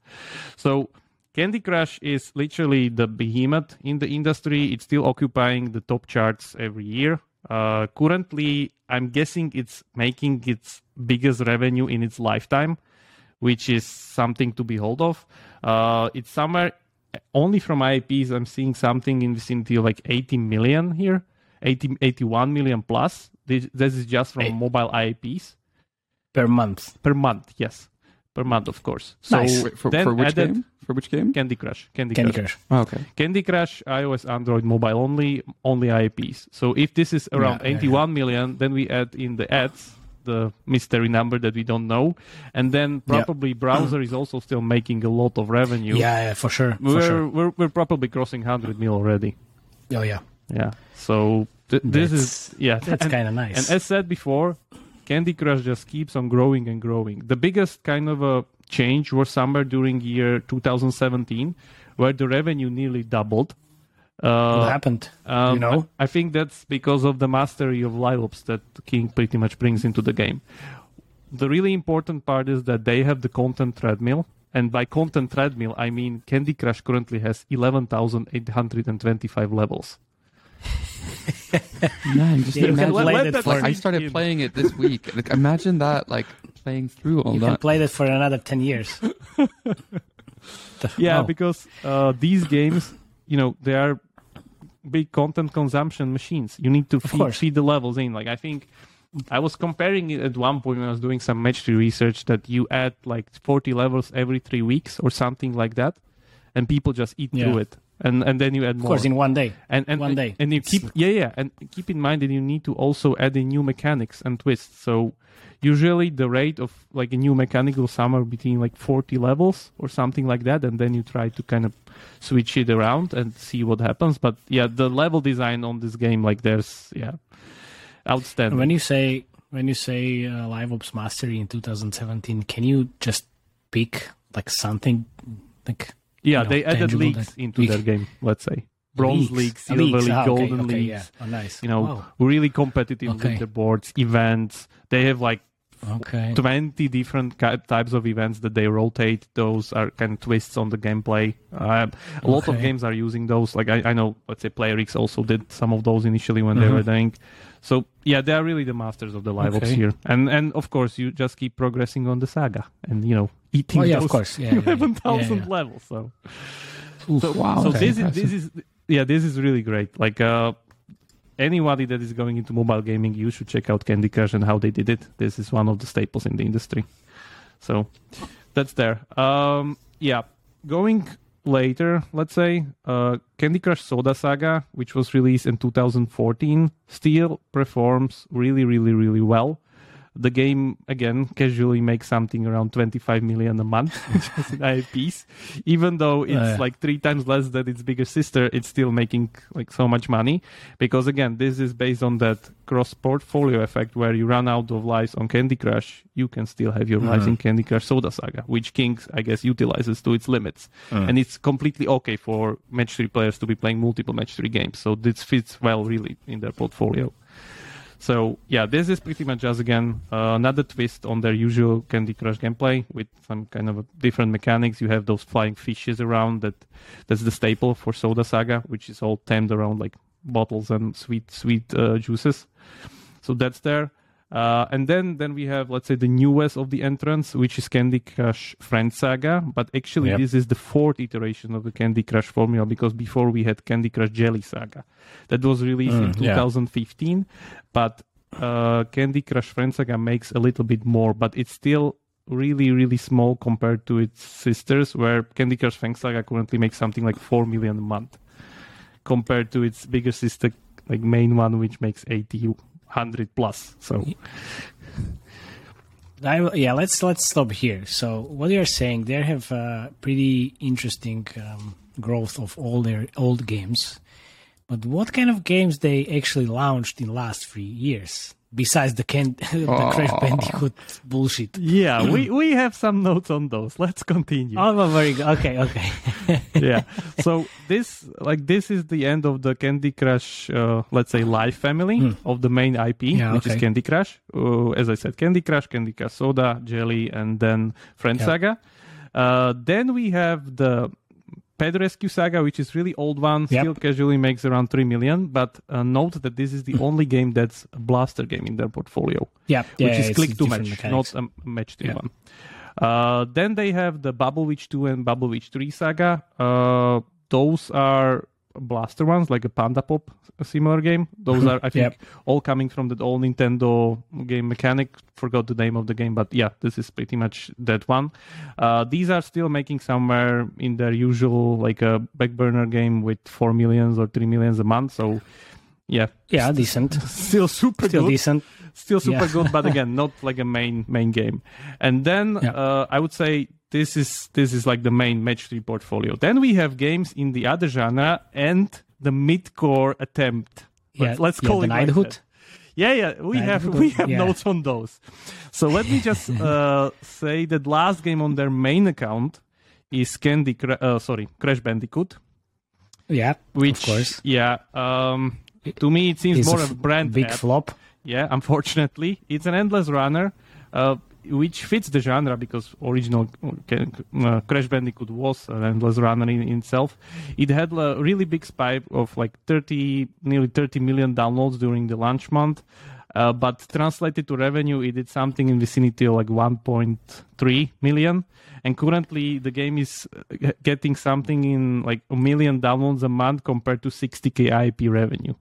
So candy crush is literally the behemoth in the industry it's still occupying the top charts every year uh, currently i'm guessing it's making its biggest revenue in its lifetime which is something to behold of uh, it's somewhere only from IPs, I'm seeing something in vicinity of like 80 million here, 80, 81 million plus. This, this is just from Hey. mobile IPs Per month. per month. Yes, per month, of course. So Nice. Wait, for, then for which added game? For which game? Candy Crush. Candy, Candy Crush. Crush. Oh, okay. Candy Crush, iOS, Android, mobile only, only IPs. So if this is around Yeah, yeah, 81 million, then we add in the ads the mystery number that we don't know, and then Yeah. probably browser is also still making a lot of revenue. Yeah, yeah, for sure. For We're, sure. we're we're probably crossing 100 mil already. Oh, yeah. Yeah. So th- this is yeah. That's kind of nice. and as said before, Candy Crush just keeps on growing and growing. The biggest kind of a change was somewhere during year 2017, where the revenue nearly doubled. Uh, what happened? um, you know? I, I think that's because of the mastery of live ops that King pretty much brings into the game. The really important part is that they have the content treadmill. And by content treadmill, I mean Candy Crush currently has 11,825 levels. Man, just Yeah, imagine. play let that Like, I started playing it this week. Like, imagine that, like playing through all that. You can play that for another 10 years. Yeah, oh, because uh, these games, you know, they are big content consumption machines. You need to feed, feed the levels in. Like I think I was comparing it at one point when I was doing some match tree research that you add like 40 levels every three weeks or something like that, and people just eat Yeah. through it. And, and then you add more. of course, in one day. and, and one day. and you keep yeah yeah and keep in mind that you need to also add in new mechanics and twists so usually the rate of like a new mechanic will somewhere between like 40 levels or something like that and then you try to kind of switch it around and see what happens but yeah the level design on this game like there's yeah outstanding When you say when you say uh, Live Ops Mastery in 2017, can you just pick like something like yeah you know, they added leagues into their game let's say bronze league leagues? silver Leagues, league ah, okay, golden okay, leagues yeah. Oh, nice. you know Wow. really competitive Okay. leaderboards events they have like Okay. 20 different types of events that they rotate. Those are kind of twists on the gameplay. Uh, a lot of games are using those. Like I, I know, let's say Playrix also did some of those initially when they Mhm. were doing. So yeah, they are really the masters of the live ops here. And and of course you just keep progressing on the saga and you know eating Oh yeah, those of course. Yeah. 11,000 Yeah, yeah. levels. So Oof, so, wow, so this is this is yeah this is really great. Like uh, anybody that is going into mobile gaming, you should check out Candy Crush and how they did it. This is one of the staples in the industry. So that's there. Um, yeah, going later, let's say uh, Candy Crush Soda Saga, which was released in 2014, still performs really, really, really well. The game again casually makes something around 25 million a month in IPs. Even though it's yeah. like three times less than its bigger sister, it's still making like so much money because again, this is based on that cross portfolio effect where you run out of lives on Candy Crush, you can still have your lives mm-hmm. in Candy Crush Soda Saga, which King I guess utilizes to its limits, mm. and it's completely okay for match three players to be playing multiple match three games. So this fits well really in their portfolio. So yeah, this is pretty much just again uh, another twist on their usual Candy Crush gameplay with some kind of different mechanics. You have those flying fishes around that that's the staple for Soda Saga, which is all themed around like bottles and sweet sweet uh, juices. So that's there. Uh, and then then we have let's say the newest of the entrants, which is Candy Crush Friend Saga. But actually, Yep. this is the fourth iteration of the Candy Crush formula because before we had Candy Crush Jelly Saga, that was released in Mm, yeah. 2015. But uh, Candy Crush Friend Saga makes a little bit more, but it's still really really small compared to its sisters. Where Candy Crush Friend Saga currently makes something like four million a month, compared to its bigger sister, like main one, which makes 80, 100 plus. So. I, yeah, let's let's stop here. So what you're saying, they have uh, pretty interesting um, growth of all their old games, but what kind of games they actually launched in last three years besides the, can- the Crash Bandicoot bullshit? Yeah, we, we have some notes on those. Let's continue. Oh, well, very good. Okay, okay. yeah. So this like this is the end of the Candy Crush, uh, let's say, live family of the main IP, Yeah, which is. Candy Crush. Uh, as I said, Candy Crush, Candy Crush Soda, Jelly, and then Friend Yeah. Saga. Uh, then we have the Pet Rescue Saga, which is really old one, Yep. still casually makes around three million. But uh, note that this is the only game that's a blaster game in their portfolio yeah, which yeah, is click to match, mechanics. not a match three Yeah. one. Uh, then they have the Bubble Witch 2 and Bubble Witch 3 saga. Uh, those are blaster ones, like a Panda Pop, a similar game. Those are, I think, Yep. all coming from that old Nintendo game mechanic. Forgot the name of the game, but yeah, this is pretty much that one. Uh, these are still making somewhere in their usual, like a back burner game with 4 millions or 3 millions a month. So, yeah, yeah, decent. still super Still good decent. still super Yeah. good but again not like a main main game and then Yeah. uh, i would say this is this is like the main match 3 portfolio then we have games in the other genre and the mid-core attempt Yeah, let's, let's yeah, call the it like Knighthood. that. yeah yeah we have we have yeah. notes on those so let me just uh, say that last game on their main account is candy Cra- uh, sorry crash bandicoot Yeah, which of course. yeah um to me it seems It's more of a brand big ad. flop. Yeah, unfortunately, it's an endless runner, uh, which fits the genre because original uh, Crash Bandicoot was an endless runner in, in itself. It had a really big spike of like 30, nearly 30 million downloads during the launch month. Uh, but translated to revenue, it did something in vicinity of like 1.3 million. And currently, the game is uh, getting something in like a million downloads a month compared to 60k IP revenue.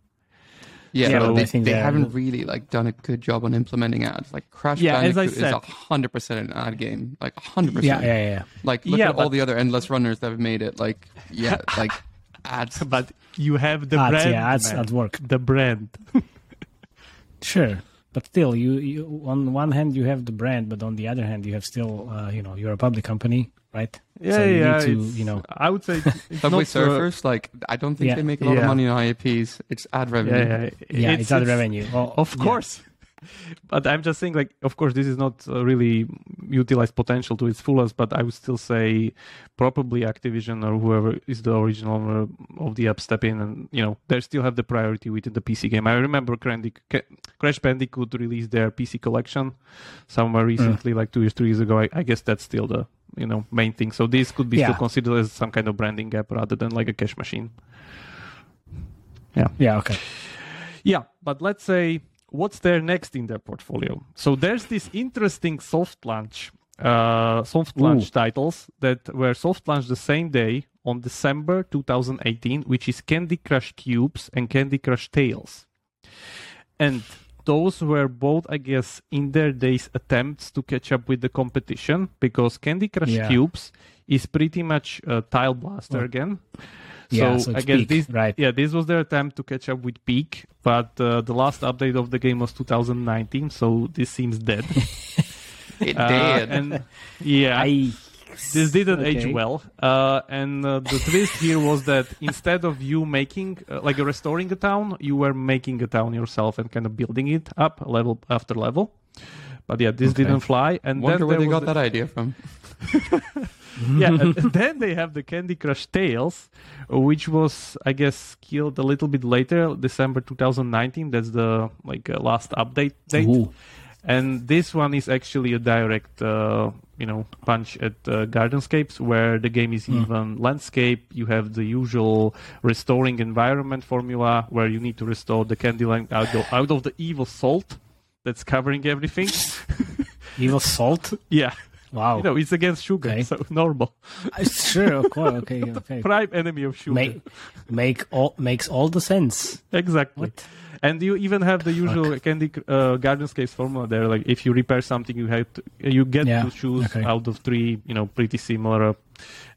Yeah, Yeah, but but they, they they're- haven't really like done a good job on implementing ads. Like Crash Yeah, Bandicoot is said. a hundred percent an ad game. Like a hundred percent. yeah, yeah. yeah. Like look Yeah, at all the other endless runners that have made it. Like yeah, like ads. But you have the Ads, brand. yeah, ads at work. The brand. Sure, but still, you, you on one hand you have the brand, but on the other hand you have still, uh, you know, you're a public company, right? Yeah, so you yeah. need to, you know, I would say Subway not so- Surfers, like I don't think Yeah. they make a lot Yeah. of money on IAPs. It's ad revenue. Yeah, yeah. yeah, it's, other revenue. Well, Of yeah. course. But I'm just saying, like, of course, this is not uh, really utilized potential to its fullest. But I would still say, probably Activision or whoever is the original owner of the app step in, and you know, they still have the priority within the PC game. I remember Crash Bandicoot released their PC collection somewhere Mm. recently, like two years, three years ago. I, I guess that's still the you know main thing. So this could be Yeah. still considered as some kind of branding gap rather than like a cash machine. Yeah. Yeah, okay. Yeah, but let's say what's there next in their portfolio. So there's this interesting soft launch, uh, soft launch Ooh. titles that were soft launched the same day on December 2018, which is Candy Crush Cubes and Candy Crush Tales, and those were both, I guess, in their days attempts to catch up with the competition because Candy Crush Yeah. Cubes is pretty much a tile blaster Oh. again. Yeah, so, so I guess Peak, this, right. yeah, this was their attempt to catch up with Peak, but uh, the last update of the game was 2019, so this seems dead. It Uh, did. and yeah, I this didn't age well. Uh, and uh, the twist here was that instead of you making, uh, like restoring a town, you were making a town yourself and kind of building it up level after level. But yeah, this Okay. didn't fly. And Wonder then where they got the- that idea from. yeah, and then they have the Candy Crush Tales, which was, I guess, killed a little bit later, December 2019. That's the like uh, last update date. Ooh. And this one is actually a direct, uh, you know, punch at uh, Gardenscapes, where the game is Hmm. even landscape. You have the usual restoring environment formula, where you need to restore the Candyland out of, out of the evil salt that's covering everything. evil salt. yeah, Wow. you know, it's against sugar, Okay. so normal. Uh, sure, of course. Okay, okay. Prime enemy of sugar. Make make all makes all the sense. Exactly. What? And you even have the usual Candy uh, Gardenscapes formula there. Like if you repair something, you have to, you get Yeah, to choose okay. out of three, you know, pretty similar uh,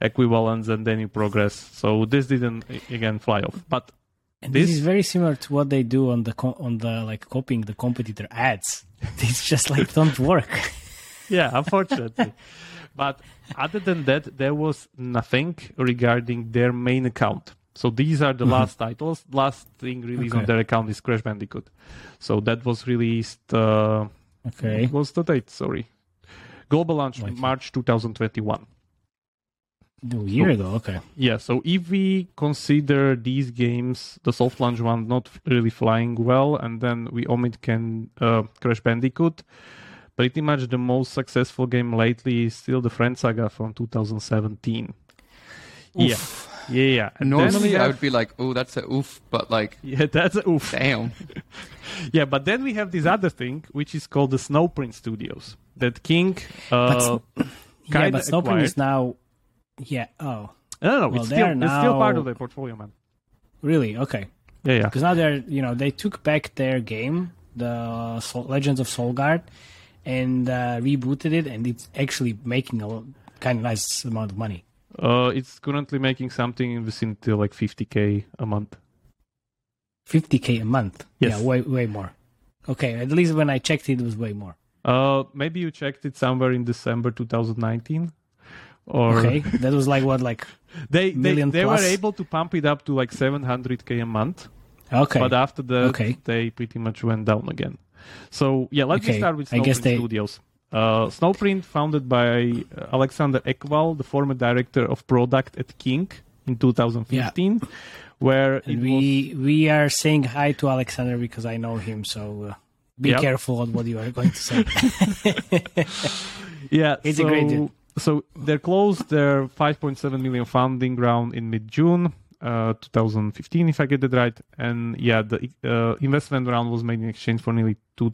equivalents, and then you progress. So this didn't again fly off. But And This- this, is very similar to what they do on the co- on the like copying the competitor ads. It's just like don't work. yeah, unfortunately. but other than that, there was nothing regarding their main account. So these are the last titles. Last thing released on Mm-hmm. Their account is Crash Bandicoot. So that was released. Uh, Okay. What was the date? Sorry. Global launch Like- March 2021. A year ago. Okay. Yeah, so if we consider these games, the soft launch one not really flying well, and then we omit can uh, Crash Bandicoot, pretty much the most successful game lately is still the Friend Saga from 2017. Yeah, yeah, yeah. And then we Normally, I would be like, "Oh, that's a oof," but like, yeah, that's a oof. damn. Yeah, but then we have this other thing, which is called the Snowprint Studios. That King, uh, yeah, kinda but Snowprint acquired. is now. Yeah. Oh, no, no, no, Well, it's still are it's still part of their portfolio, man. really? Okay. Yeah, yeah. Because now they're you know they took back their game, the Soul, Legends of Solgard, and uh, rebooted it, and it's actually making a kind of nice amount of money. Uh, it's currently making something in the vicinity of like 50k a month. 50k a month. Yes. Yeah, way way more. Okay, at least when I checked it, it was way more. Uh, maybe you checked it somewhere in December 2019, or Okay, that was like what, like they they, they were plus? able to pump it up to like 700k a month, okay, but after that Okay. they pretty much went down again. So yeah, let's Okay, start with I guess Snowprint they- Studios. Uh, Snowprint, founded by uh, Alexander Ekvall, the former director of product at King in 2015, where it and was we we are saying hi to Alexander because I know him. So uh, be Yep. careful on what you are going to say. Yeah, It's a so, great deal. So they closed their 5.7 million funding round in mid-June, uh, 2015, if I get it right. And yeah, the uh, investment round was made in exchange for nearly 2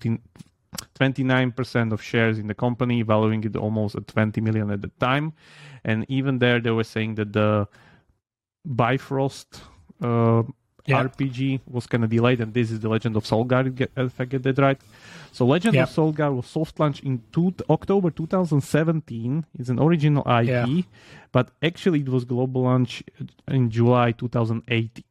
29% of shares in the company, valuing it almost at 20 million at the time. And even there, they were saying that the Bifrost uh, Yeah. RPG was kind of delayed, and this is the Legend of Solgard, get- if I get that right. So Legend Yeah. of Solgard was soft launched in two, October 2017. It's an original IP, Yeah. but actually it was global launch in July 2018.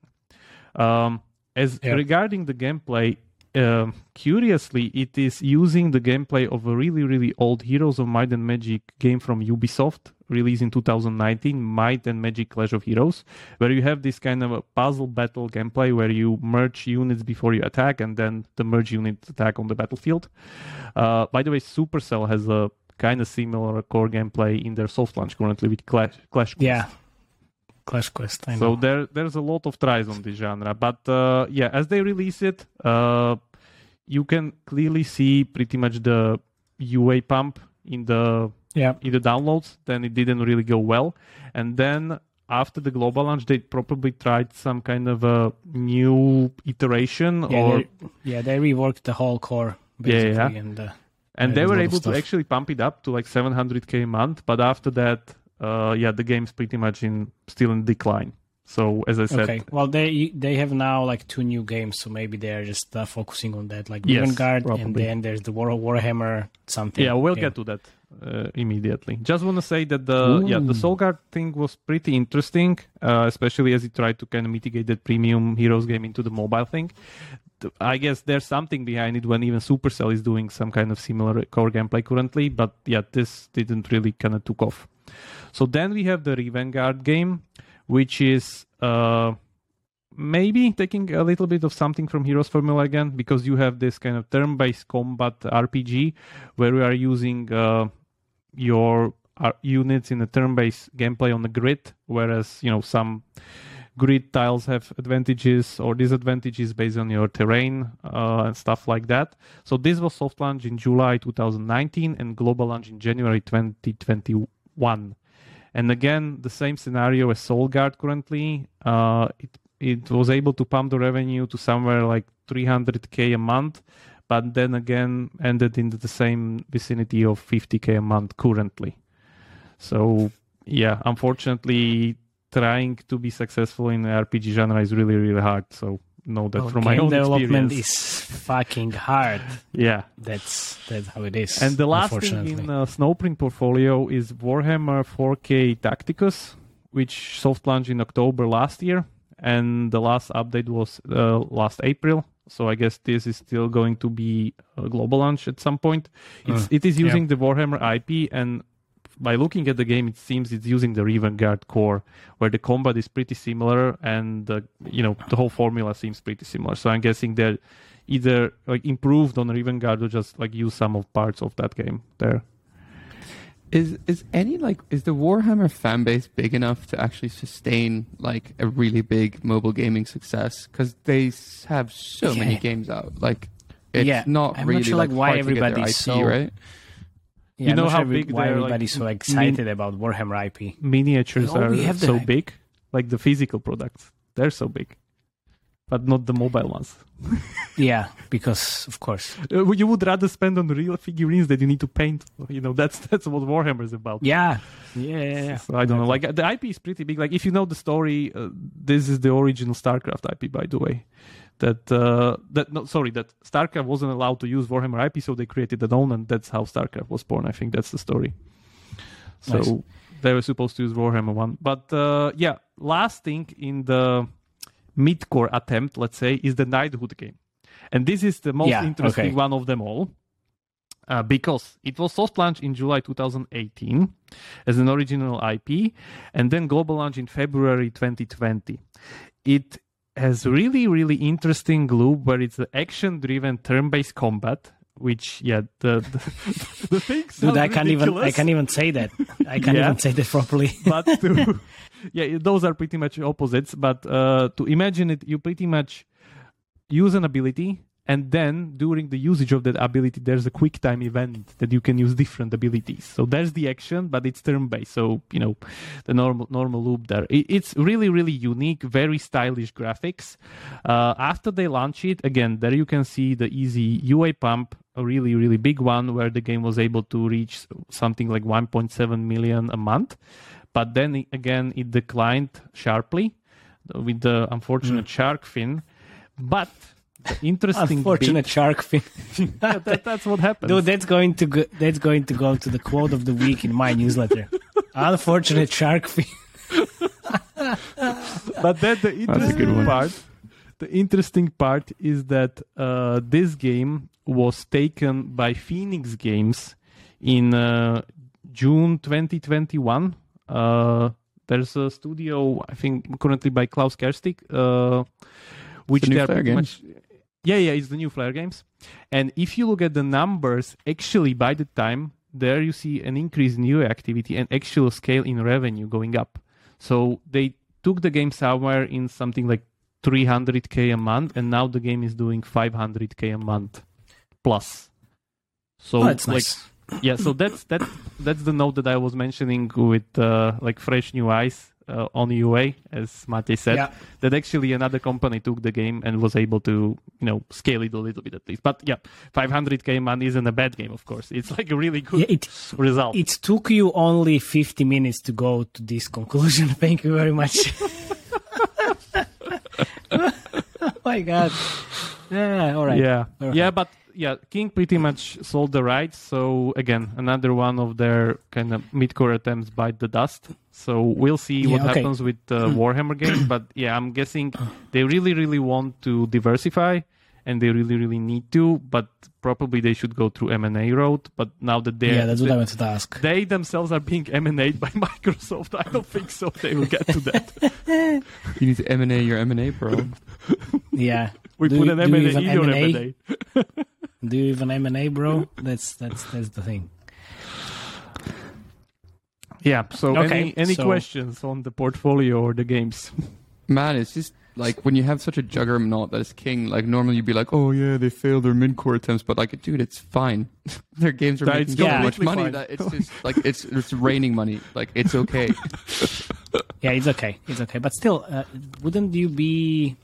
Um, as regarding the gameplay, um, curiously, it is using the gameplay of a really, really old Heroes of Might and Magic game from Ubisoft, released in 2019, Might and Magic Clash of Heroes, where you have this kind of a puzzle battle gameplay where you merge units before you attack, and then the merge units attack on the battlefield. Uh, by the way, Supercell has a kind of similar core gameplay in their soft launch currently with Clash, Clash Quest. Yeah, Clash Quest. I know. So there, there's a lot of tries on this genre, but uh, yeah, as they release it, uh, you can clearly see pretty much the UA pump in the yeah, in the downloads. Then it didn't really go well, and then after the global launch, they probably tried some kind of a new iteration, yeah, or they, yeah, they reworked the whole core Yeah, basically, yeah. and uh, and Yeah, they were able to actually pump it up to like 700k a month. But after that, uh, yeah, the game's pretty much in still in decline. So as I said, Okay. Well, they they have now like two new games, so maybe they're just uh, focusing on that, like Yes, Vanguard, and then there's the War Warhammer something. yeah, we'll get to that uh, immediately. Just want to say that the yeah the Solgard thing was pretty interesting, uh, especially as it tried to kind of mitigate that premium Heroes game into the mobile thing. I guess there's something behind it when even Supercell is doing some kind of similar core gameplay currently, but yeah, this didn't really kind of took off. So then we have the Rivengard game, which is uh, maybe taking a little bit of something from Heroes Formula again, because you have this kind of turn-based combat RPG where you are using uh, your uh, units in a turn-based gameplay on the grid, whereas you know some grid tiles have advantages or disadvantages based on your terrain uh, and stuff like that. So this was soft launch in July 2019 and global launch in January 2021. And again, the same scenario as Solgard currently. Uh, it it was able to pump the revenue to somewhere like 300k a month, but then again ended in the same vicinity of 50k a month currently. So yeah, unfortunately, trying to be successful in the RPG genre is really really hard. So know that Well, from my own development experience. is fucking hard. yeah. That's that's how it is. And the last thing in uh, Snowprint portfolio is Warhammer 4K Tacticus, which soft launched in October last year, and the last update was uh, last April. So I guess this is still going to be a global launch at some point. It's, Mm, it is yeah. using the Warhammer IP, and by looking at the game, it seems it's using the Rivengard core, where the combat is pretty similar, and uh, you know the whole formula seems pretty similar. So I'm guessing they're either like improved on Rivengard or just like use some of parts of that game there. Is is any like is the Warhammer fan base big enough to actually sustain like a really big mobile gaming success? Because they have so many games out. Like it's Yeah, not I'm not really sure, like, why hard to get their everybody's IP, so- right. Yeah, You know how sure every- big why they're, like, everybody's so m- excited about Warhammer IP. Miniatures Oh, are so the- big, like the physical products. They're so big, but not the mobile ones. Yeah, because of course. Uh, you would rather spend on real figurines that you need to paint. You know, that's that's what Warhammer is about. Yeah, yeah, yeah. yeah. So I don't know. Like the IP is pretty big. Like if you know the story, uh, this is the original StarCraft IP, by the way. That uh, that no, sorry, that StarCraft wasn't allowed to use Warhammer IP, so they created their own, and that's how StarCraft was born. I think that's the story. So Nice. they were supposed to use Warhammer one, but uh, yeah. Last thing in the mid-core attempt, let's say, is the Knighthood game, and this is the most Yeah, interesting okay. one of them all. Uh, because it was soft launch in July 2018 as an original IP, and then global launch in February 2020. It has really, really interesting loop where it's the action-driven turn-based combat. Which, yeah, the the, the thing Dude, I can't even I can't even say that. I can't Yeah. even say that properly. but to, yeah, those are pretty much opposites. But uh, to imagine it, you pretty much use an ability, and then during the usage of that ability, there's a quick time event that you can use different abilities. So there's the action, but it's turn based. So you know the normal normal loop there. It, it's really really unique, very stylish graphics. Uh, after they launch it, again, there you can see the easy UA pump. A really, really big one where the game was able to reach something like 1.7 million a month but then again it declined sharply with the unfortunate shark fin. But interesting Unfortunate shark fin. bit, that, that's what happens. Dude, that's going to go, that's going to go to the quote of the week in my newsletter. Unfortunate shark fin. but then the a good interesting one. part, the interesting part is that uh, this game was taken by Phoenix Games in uh, June 2021. Uh, there's a studio, I think, currently by Klaus Kerstig, uh, which the new they are pretty Games. much. Yeah, yeah, it's the new Flare Games. And if you look at the numbers, actually, by the time there you see an increase in UA activity and actual scale in revenue going up. So they took the game somewhere in something like 300k a month, and now the game is doing 500k a month plus. So Oh, that's like nice. yeah, so that's that that's the note that I was mentioning with uh, like fresh new eyes uh, on UA, as Mate said. Yeah. That actually another company took the game and was able to you know scale it a little bit at least. But yeah, 500k man isn't a bad game, of course. It's like a really good Yeah, it result. it took you only 50 minutes to go to this conclusion. Thank you very much. oh my god. Yeah, all right. Yeah, All right. yeah, but yeah, King pretty much sold the rights. So again, another one of their kind of mid-core attempts bite the dust. So we'll see what okay. happens with uh, Warhammer games. But yeah, I'm guessing they really, really want to diversify, and they really, really need to. But probably they should go through M&A road. But now that they Yeah, that's what I wanted to ask. they themselves are being M&A'd by Microsoft, I don't think so. They will get to that. You need to M&A your M&A, bro. Yeah. We Do put you- an M&A in your M&A? M&A. Do you even M and A, bro? That's that's that's the thing. Yeah. So Okay, any any so- questions on the portfolio or the games? Man, it's just like when you have such a juggernaut that is king, like normally you'd be like, oh yeah, they failed their mid-core attempts, but like, dude, it's fine. their games are Yeah, making it's so much money fine. that it's just like, it's, it's raining money. Like, it's okay. Yeah, it's okay. It's okay. But still, uh, wouldn't you be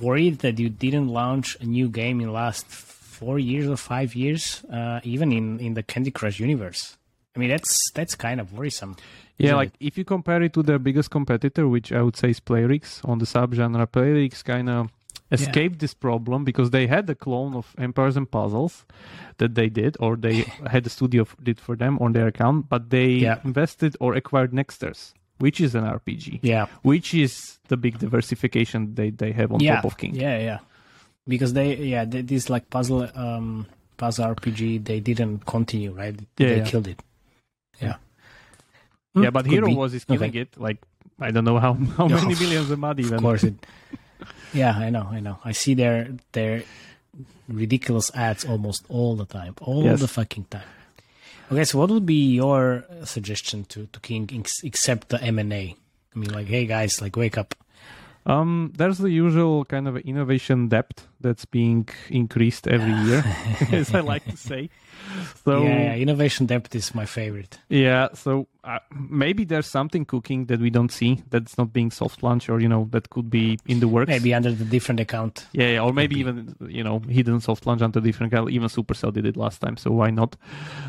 worried that you didn't launch a new game in last four years or five years, uh, even in, in the Candy Crush universe? I mean, that's that's kind of worrisome. Yeah, like it? if you compare it to their biggest competitor, which I would say is Playrix on the subgenre, Playrix kind of escaped this problem because they had a clone of Empires and Puzzles that they did, or they had a studio did for them on their account, but they Yeah. invested or acquired Nexters, which is an RPG, Yeah, which is the big diversification they, they have on yeah, top of King. yeah, yeah. Because they, yeah, they, this like puzzle, um, puzzle RPG, they didn't continue, right? Yeah, they yeah. killed it. Yeah. Yeah, Hmm, but Hero be. was is killing Okay. it. Like I don't know how how Yeah, many millions a month even. Of course it. Yeah, I know, I know. I see their their ridiculous ads almost all the time, all Yes. the fucking time. Okay, so what would be your suggestion to to King ex- except the M and A? I mean, like, hey guys, like, wake up. Um, there's the usual kind of innovation depth that's being increased every year, as I like to say. So yeah, innovation depth is my favorite. Yeah, so uh, maybe there's something cooking that we don't see that's not being soft launch, or you know that could be in the works. Maybe under the different account. Yeah, yeah, or maybe be. even you know hidden soft launch under different guy. Even Supercell did it last time, so why not?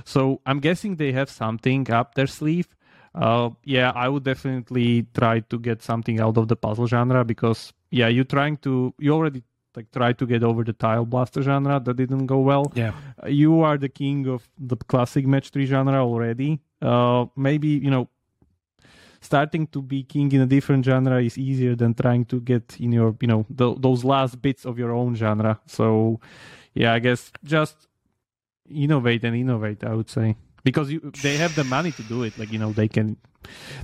So I'm guessing they have something up their sleeve. Uh, yeah, I would definitely try to get something out of the puzzle genre because yeah, you're trying to you already like try to get over the tile blaster genre that didn't go well Yeah, Uh, you are the king of the classic match three genre already. Uh, maybe you know, starting to be king in a different genre is easier than trying to get in your you know th- those last bits of your own genre. So, yeah, I guess just innovate and innovate. I would say because you they have the money to do it. Like you know they can.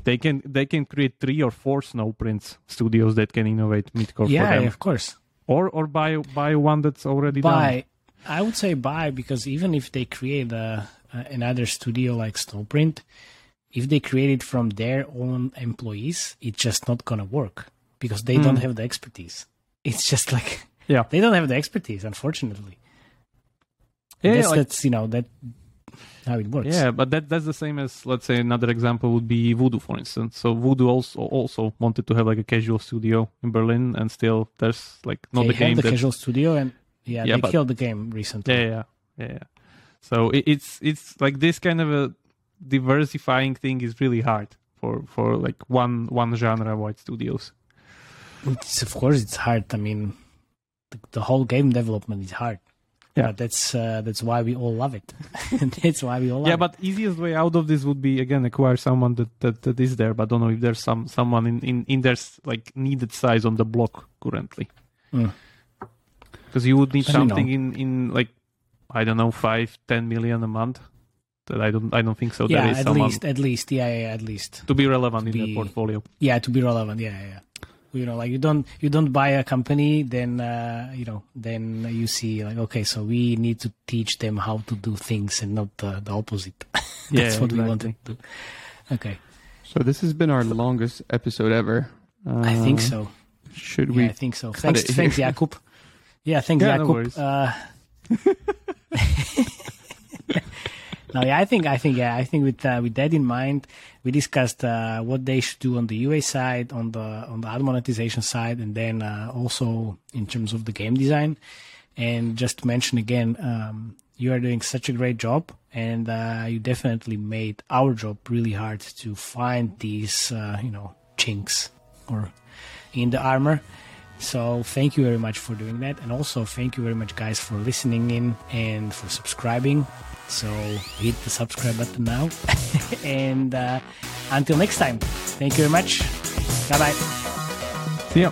They can they can create three or four Snowprints studios that can innovate midcore yeah, for them, of course. or or buy buy one that's already done. buy i would say buy because even if they create a, a, another studio like snowprint if they create it from their own employees it's just not gonna work because they don't hmm. have the expertise it's just like Yeah. they don't have the expertise unfortunately Yeah, that's, like- that's you know that how it works Yeah, but that that's the same as let's say another example would be Voodoo, for instance. So Voodoo also also wanted to have like a casual studio in Berlin, and still there's like not they the game the that casual studio and yeah, Yeah, they but- killed the game recently yeah yeah yeah. yeah. So it, it's it's like this kind of a diversifying thing is really hard for for like one one genre wide studios. It's, of course, it's hard. I mean, the, the whole game development is hard. Yeah. but that's uh, that's why we all love it. that's why we all love Yeah, it. but easiest way out of this would be again acquire someone that, that, that is there, but don't know if there's some someone in, in, in their like needed size on the block currently. Mm. Because you would need something in, in like I don't know five ten million a month. That I don't I don't think so. yeah, there is at least, at least, yeah, yeah, at least, to be relevant in be- their portfolio. yeah, to be relevant, yeah, yeah. Yeah. You know, like you don't you don't buy a company, then uh, you know, then you see like okay, so we need to teach them how to do things and not the, the opposite. that's Yeah, what we exactly. want to do. Okay, So this has been our longest episode ever. I think Uh, so. Should Yeah, we? I think so. Thanks, thanks. Jakub. Yeah, thanks, Yeah, no Jakub. worries. no, yeah, I think, I think, yeah, I think with uh, with that in mind, we discussed uh, what they should do on the UA side, on the on the ad monetization side, and then uh, also in terms of the game design. And just to mention again, um, you are doing such a great job, and uh, you definitely made our job really hard to find these, uh, you know, chinks or in the armor. So thank you very much for doing that, and also thank you very much, guys, for listening in and for subscribing. So hit the subscribe button now, and uh, until next time, thank you very much. Bye bye. See ya.